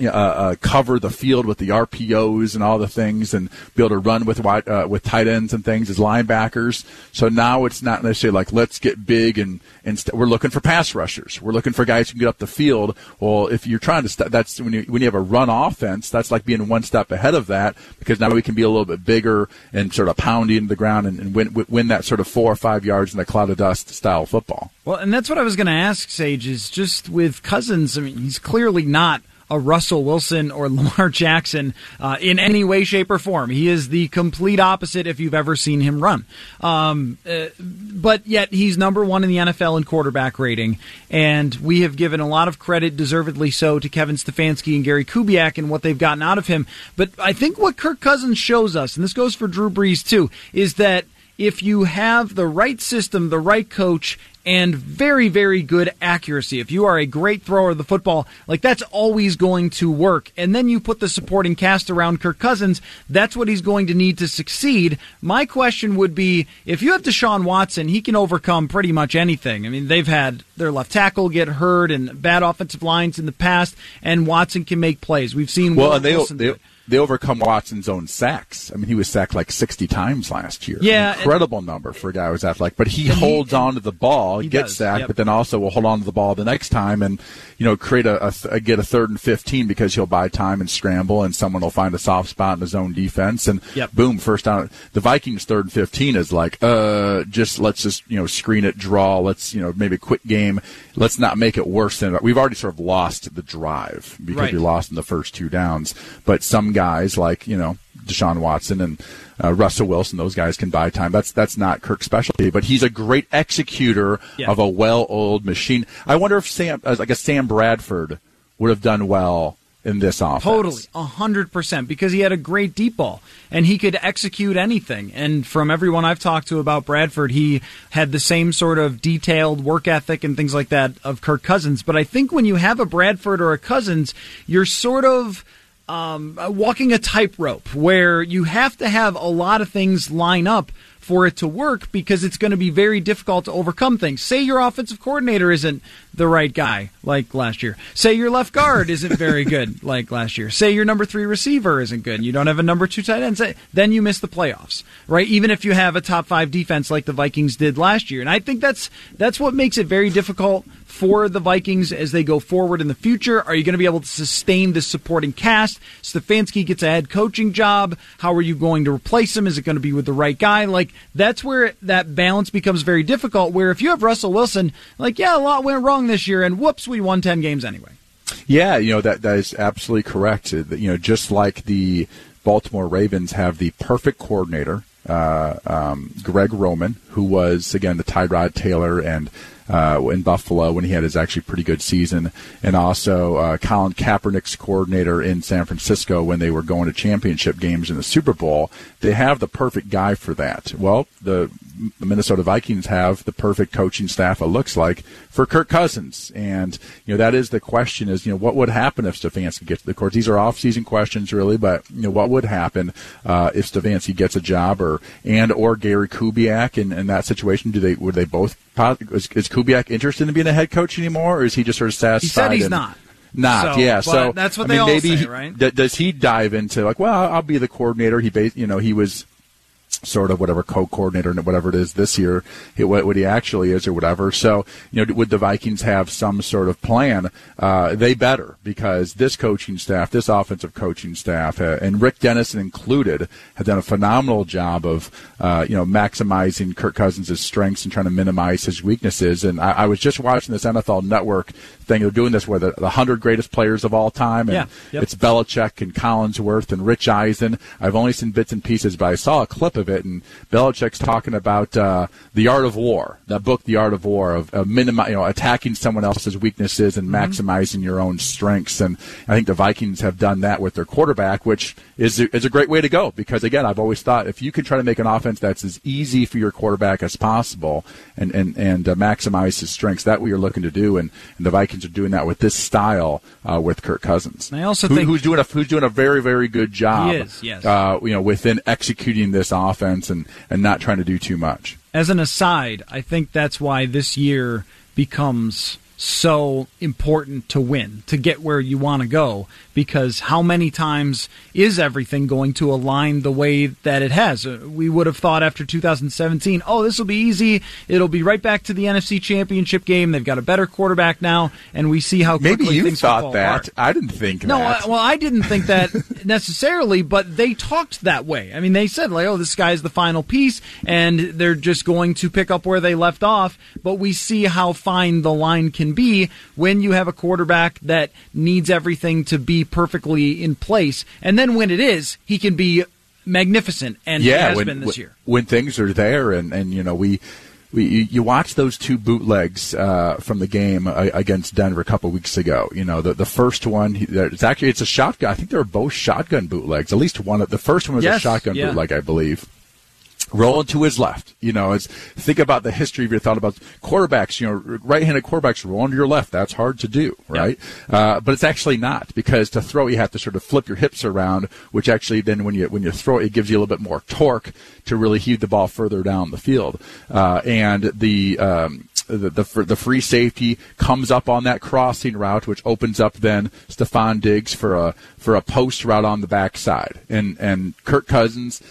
uh, uh, cover the field with the RPOs and all the things, and be able to run with wide, uh, with tight ends and things as linebackers. So now it's not necessarily like let's get big and and st- we're looking for pass rushers. We're looking for guys who can get up the field. Well, if you're trying to st- that's when you when you have a run offense, that's like being one step ahead of that because now we can be a little bit bigger and sort of pounding into the ground and, and win win that sort of four or five yards in the cloud of dust style football. Well, and that's what I was going to ask, Sage, is just with Cousins, I mean, he's clearly not a Russell Wilson or Lamar Jackson uh, in any way, shape, or form. He is the complete opposite if you've ever seen him run. Um, uh, but yet he's number one in the NFL in quarterback rating, and we have given a lot of credit, deservedly so, to Kevin Stefanski and Gary Kubiak and what they've gotten out of him. But I think what Kirk Cousins shows us, and this goes for Drew Brees too, is that if you have the right system, the right coach, and very, very good accuracy, if you are a great thrower of the football, like that's always going to work. And then you put the supporting cast around Kirk Cousins, that's what he's going to need to succeed. My question would be if you have Deshaun Watson, he can overcome pretty much anything. I mean, they've had their left tackle get hurt and bad offensive lines in the past, and Watson can make plays. We've seen Well, Will and they do they, it. They overcome Watson's own sacks. I mean, he was sacked like 60 times last year. Yeah, incredible number for a guy who's athletic. But he holds he, on to the ball, he gets does, sacked, yep. but then also will hold on to the ball the next time and you know create a, a, a, get a third and 15 because he'll buy time and scramble, and someone will find a soft spot in his own defense, and yep. boom, first down. The Vikings third and 15 is like, uh, just let's just you know screen it, draw, let's you know maybe quick game, let's not make it worse than we've already sort of lost the drive because right. we lost in the first two downs. But some guys like you know Deshaun Watson and uh, Russell Wilson, those guys can buy time. That's that's not Kirk's specialty, but he's a great executor Yeah. of a well-oiled machine. I wonder if Sam, uh, like a Sam Bradford, would have done well in this offense. Totally, a hundred percent, because he had a great deep ball and he could execute anything. And from everyone I've talked to about Bradford, he had the same sort of detailed work ethic and things like that of Kirk Cousins. But I think when you have a Bradford or a Cousins, you're sort of um, walking a tightrope where you have to have a lot of things line up for it to work because it's going to be very difficult to overcome things. Say your offensive coordinator isn't the right guy like last year. Say your left guard isn't very good like last year. Say your number three receiver isn't good. And you don't have a number two tight end. Say, then you miss the playoffs, right? Even if you have a top five defense like the Vikings did last year. And I think that's that's what makes it very difficult for the Vikings as they go forward in the future? Are you going to be able to sustain the supporting cast? Stefanski gets a head coaching job. How are you going to replace him? Is it going to be with the right guy? Like that's where that balance becomes very difficult. Where if you have Russell Wilson, like yeah, a lot went wrong this year, and whoops, we won ten games anyway. Yeah, you know that that is absolutely correct. You know, just like the Baltimore Ravens have the perfect coordinator, uh, um, Greg Roman, who was again the Tyrod Taylor and uh, in Buffalo when he had his actually pretty good season, and also uh, Colin Kaepernick's coordinator in San Francisco when they were going to championship games in the Super Bowl. They have the perfect guy for that. Well, the Minnesota Vikings have the perfect coaching staff. It looks like for Kirk Cousins, and you know that is the question: is you know what would happen if Stefanski gets to the course? These are off-season questions, really, but you know what would happen uh, if Stefanski gets a job, or and or Gary Kubiak in, in that situation? Do they would they both? Is, is Kubiak interested in being a head coach anymore, or is he just sort of satisfied? He said he's and- not. Not, So, yeah. So that's what I they mean, all maybe say, he- right? d- does he dive into like, well, I'll be the coordinator? He, bas- you know, he was sort of whatever co-coordinator and whatever it is this year, what, what he actually is or whatever. So, you know, would the Vikings have some sort of plan? Uh, they better because this coaching staff, this offensive coaching staff, uh, and Rick Dennison included, have done a phenomenal job of, uh, you know, maximizing Kirk Cousins' strengths and trying to minimize his weaknesses. And I, I was just watching this NFL Network thing. They're doing this with the, the hundred greatest players of all time, and Yeah, yep. it's Belichick and Collinsworth and Rich Eisen. I've only seen bits and pieces, but I saw a clip of it, and Belichick's talking about uh, the art of war. That book, The Art of War, of, of minimi- you know, attacking someone else's weaknesses and maximizing your own strengths. And I think the Vikings have done that with their quarterback, which is is a great way to go. Because again, I've always thought if you can try to make an offense that's as easy for your quarterback as possible and and and uh, maximize his strengths, that what you're looking to do. And, and the Vikings are doing that with this style uh, with Kirk Cousins. And I also Who- think- who's doing a who's doing a very very good job. He is, yes. Uh, you know, within executing this offense and and not trying to do too much. As an aside, I think that's why this year becomes so important to win, to get where you want to go, because how many times is everything going to align the way that it has? Uh, We would have thought after 2017, oh, this will be easy. It'll be right back to the NFC Championship game. They've got a better quarterback now, and we see how Maybe you things thought that. apart. I didn't think No, that. I, well, I didn't think that necessarily, but they talked that way. I mean, they said like, "Oh, this guy's the final piece," and they're just going to pick up where they left off. But we see how fine the line can be when you have a quarterback that needs everything to be perfectly in place, and then when it is, he can be magnificent, and yeah, has when, been this year. when things are there, and and you know we. We, you watch those two bootlegs uh, from the game uh, against Denver a couple weeks ago. You know the the first one, it's actually it's a shotgun. I think they were both shotgun bootlegs. At least one. of The first one was a shotgun yeah. bootleg, I believe. Rolling to his left, you know. As think about the history of your thought about quarterbacks. You know, right-handed quarterbacks rolling to your left. That's hard to do, right? Uh, but it's actually not because to throw you have to sort of flip your hips around, which actually then when you when you throw it, it gives you a little bit more torque to really heave the ball further down the field. Uh, and the um, the, the the free safety comes up on that crossing route, which opens up then Stefon Diggs for a for a post route on the backside, and and Kirk Cousins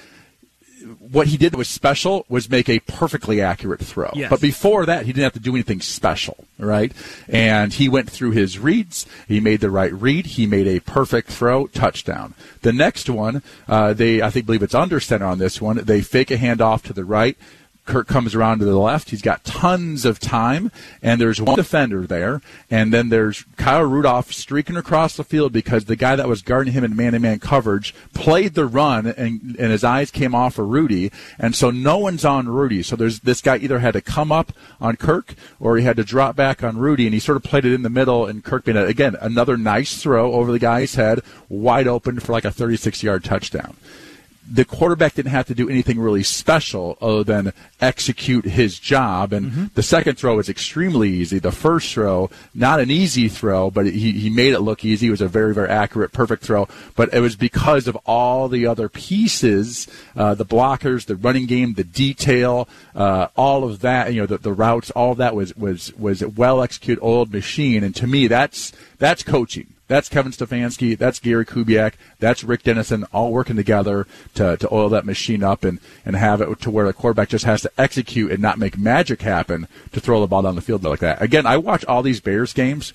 what he did that was special was make a perfectly accurate throw. Yes. But before that, he didn't have to do anything special, right? And he went through his reads. He made the right read. He made a perfect throw, touchdown. The next one, uh, they I think believe it's under center on this one. They fake a handoff to the right. Kirk comes around to the left. He's got tons of time, and there's one defender there, and then there's Kyle Rudolph streaking across the field because the guy that was guarding him in man-to-man coverage played the run, and, and his eyes came off of Rudy, and so no one's on Rudy. So there's this guy either had to come up on Kirk or he had to drop back on Rudy, and he sort of played it in the middle, and Kirk it again another nice throw over the guy's head, wide open for like a 36-yard touchdown the quarterback didn't have to do anything really special other than execute his job. And Mm-hmm. the second throw was extremely easy. The first throw, not an easy throw, but he, he made it look easy. It was a very, very accurate, perfect throw. But it was because of all the other pieces, uh, the blockers, the running game, the detail, uh, all of that, you know, the, the routes, all of that was, was, was a well executed old machine. And to me, that's, that's coaching. That's Kevin Stefanski. That's Gary Kubiak. That's Rick Dennison, all working together to, to oil that machine up and, and have it to where the quarterback just has to execute and not make magic happen to throw the ball down the field like that. Again, I watch all these Bears games.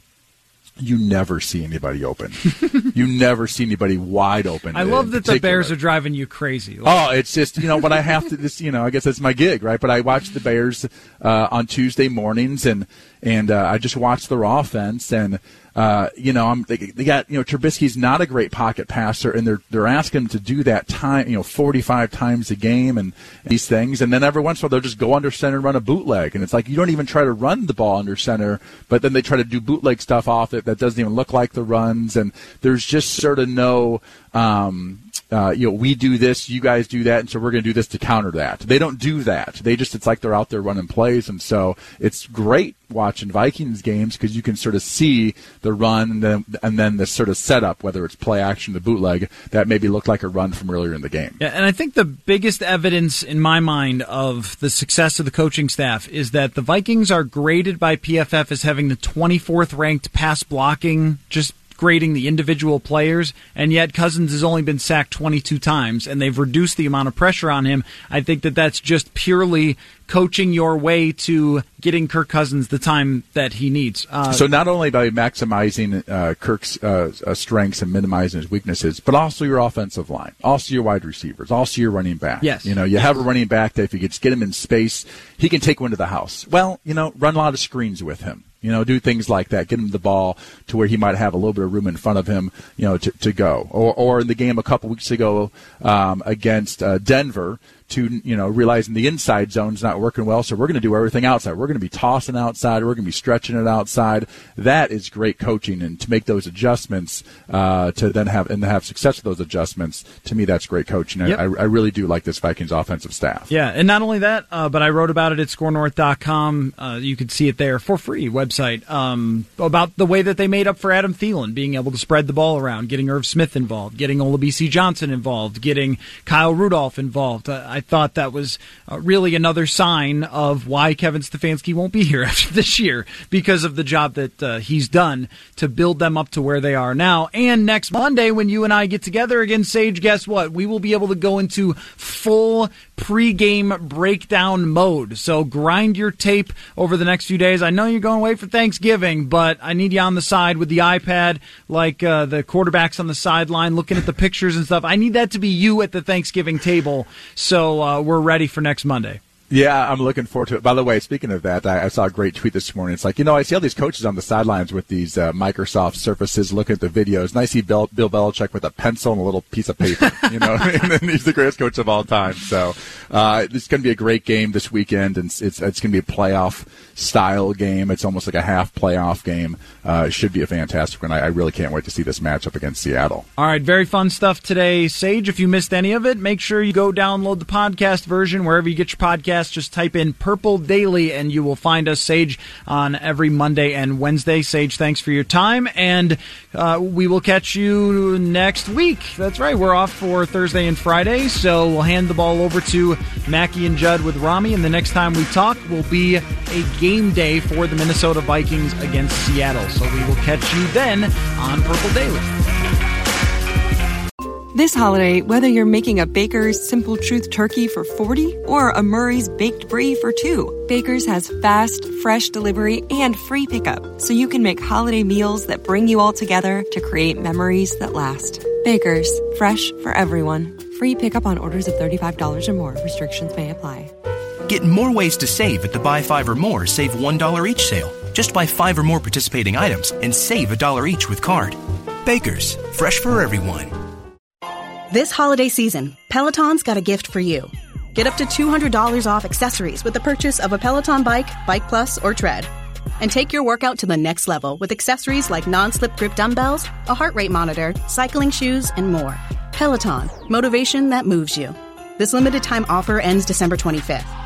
You never see anybody open. you never see anybody wide open. I love that the. Bears are driving you crazy. Oh, it's just you know, but I have to. This, you know, I guess that's my gig, right? But I watch the Bears uh, on Tuesday mornings, and and uh, I just watch their offense, and uh, you know, I'm they, they got you know Trubisky's not a great pocket passer, and they're they're asking him to do that time, you know, 45 times a game, and these things, and then every once in a while they'll just go under center and run a bootleg, and it's like you don't even try to run the ball under center, but then they try to do bootleg stuff off it that doesn't even look like the runs, and there's just sort of no. Um, uh, you know, we do this, you guys do that, and so we're going to do this to counter that. They don't do that. They just, it's like they're out there running plays, and so it's great watching Vikings games because you can sort of see the run and then, and then the sort of setup, whether it's play action, the bootleg, that maybe looked like a run from earlier in the game. Yeah, and I think the biggest evidence in my mind of the success of the coaching staff is that the Vikings are graded by PFF as having the 24th ranked pass blocking, just grading the individual players, and yet Cousins has only been sacked 22 times, and they've reduced the amount of pressure on him. I think that that's just purely coaching your way to getting Kirk Cousins the time that he needs. Uh, so not only by maximizing uh, Kirk's uh, uh, strengths and minimizing his weaknesses, but also your offensive line, also your wide receivers, also your running back. Yes. you know you have a running back that if you could just get him in space, he can take one to the house. Well, you know, run a lot of screens with him. You know, do things like that. Get him the ball to where he might have a little bit of room in front of him, you know, to, to go. Or, or in the game a couple weeks ago um, against uh, Denver, to you know realizing the inside zone's not working well, so we're going to do everything outside. We're going to be tossing outside. We're going to be stretching it outside. That is great coaching, and to make those adjustments uh, to then have and have success with those adjustments, to me that's great coaching. Yep. I, I really do like this Vikings offensive staff. Yeah, and not only that, uh, but I wrote about it at skornorth.com. Uh, you can see it there for free website um, about the way that they made up for Adam Thielen being able to spread the ball around, getting Irv Smith involved, getting Olabisi Johnson involved, getting Kyle Rudolph involved. Uh, I thought that was uh, really another sign of why Kevin Stefanski won't be here after this year because of the job that uh, he's done to build them up to where they are now. And next Monday, when you and I get together again, Sage, guess what? We will be able to go into full pregame breakdown mode. So grind your tape over the next few days. I know you're going away for Thanksgiving, but I need you on the side with the iPad, like uh, the quarterbacks on the sideline, looking at the pictures and stuff. I need that to be you at the Thanksgiving table. So uh, we're ready for next Monday. Yeah, I'm looking forward to it. By the way, speaking of that, I, I saw a great tweet this morning. It's like, you know, I see all these coaches on the sidelines with these uh, Microsoft Surfaces looking at the videos, and I see Bill, Bill Belichick with a pencil and a little piece of paper, you know, and he's the greatest coach of all time. So uh, it's going to be a great game this weekend, and it's, it's, it's going to be a playoff style game. It's almost like a half playoff game. Uh, it should be a fantastic one. I, I really can't wait to see this matchup against Seattle. All right, very fun stuff today. Sage, if you missed any of it, make sure you go download the podcast version wherever you get your podcast just type in Purple Daily and you will find us, Sage, on every Monday and Wednesday. Sage, thanks for your time, and uh, we will catch you next week. That's right, we're off for Thursday and Friday, so we'll hand the ball over to Mackey and Judd with Rami, and the next time we talk will be a game day for the Minnesota Vikings against Seattle. So we will catch you then on Purple Daily. This holiday, whether you're making a Baker's Simple Truth turkey for 40 or a Murray's Baked Brie for two, Baker's has fast, fresh delivery and free pickup, so you can make holiday meals that bring you all together to create memories that last. Baker's, fresh for everyone. Free pickup on orders of $35 or more. Restrictions may apply. Get more ways to save at the Buy Five or More Save $1 each sale. Just buy five or more participating items and save a dollar each with card. Baker's, fresh for everyone. This holiday season, Peloton's got a gift for you. Get up to $200 off accessories with the purchase of a Peloton bike, Bike Plus, or Tread. And take your workout to the next level with accessories like non slip grip dumbbells, a heart rate monitor, cycling shoes, and more. Peloton, motivation that moves you. This limited time offer ends December 25th.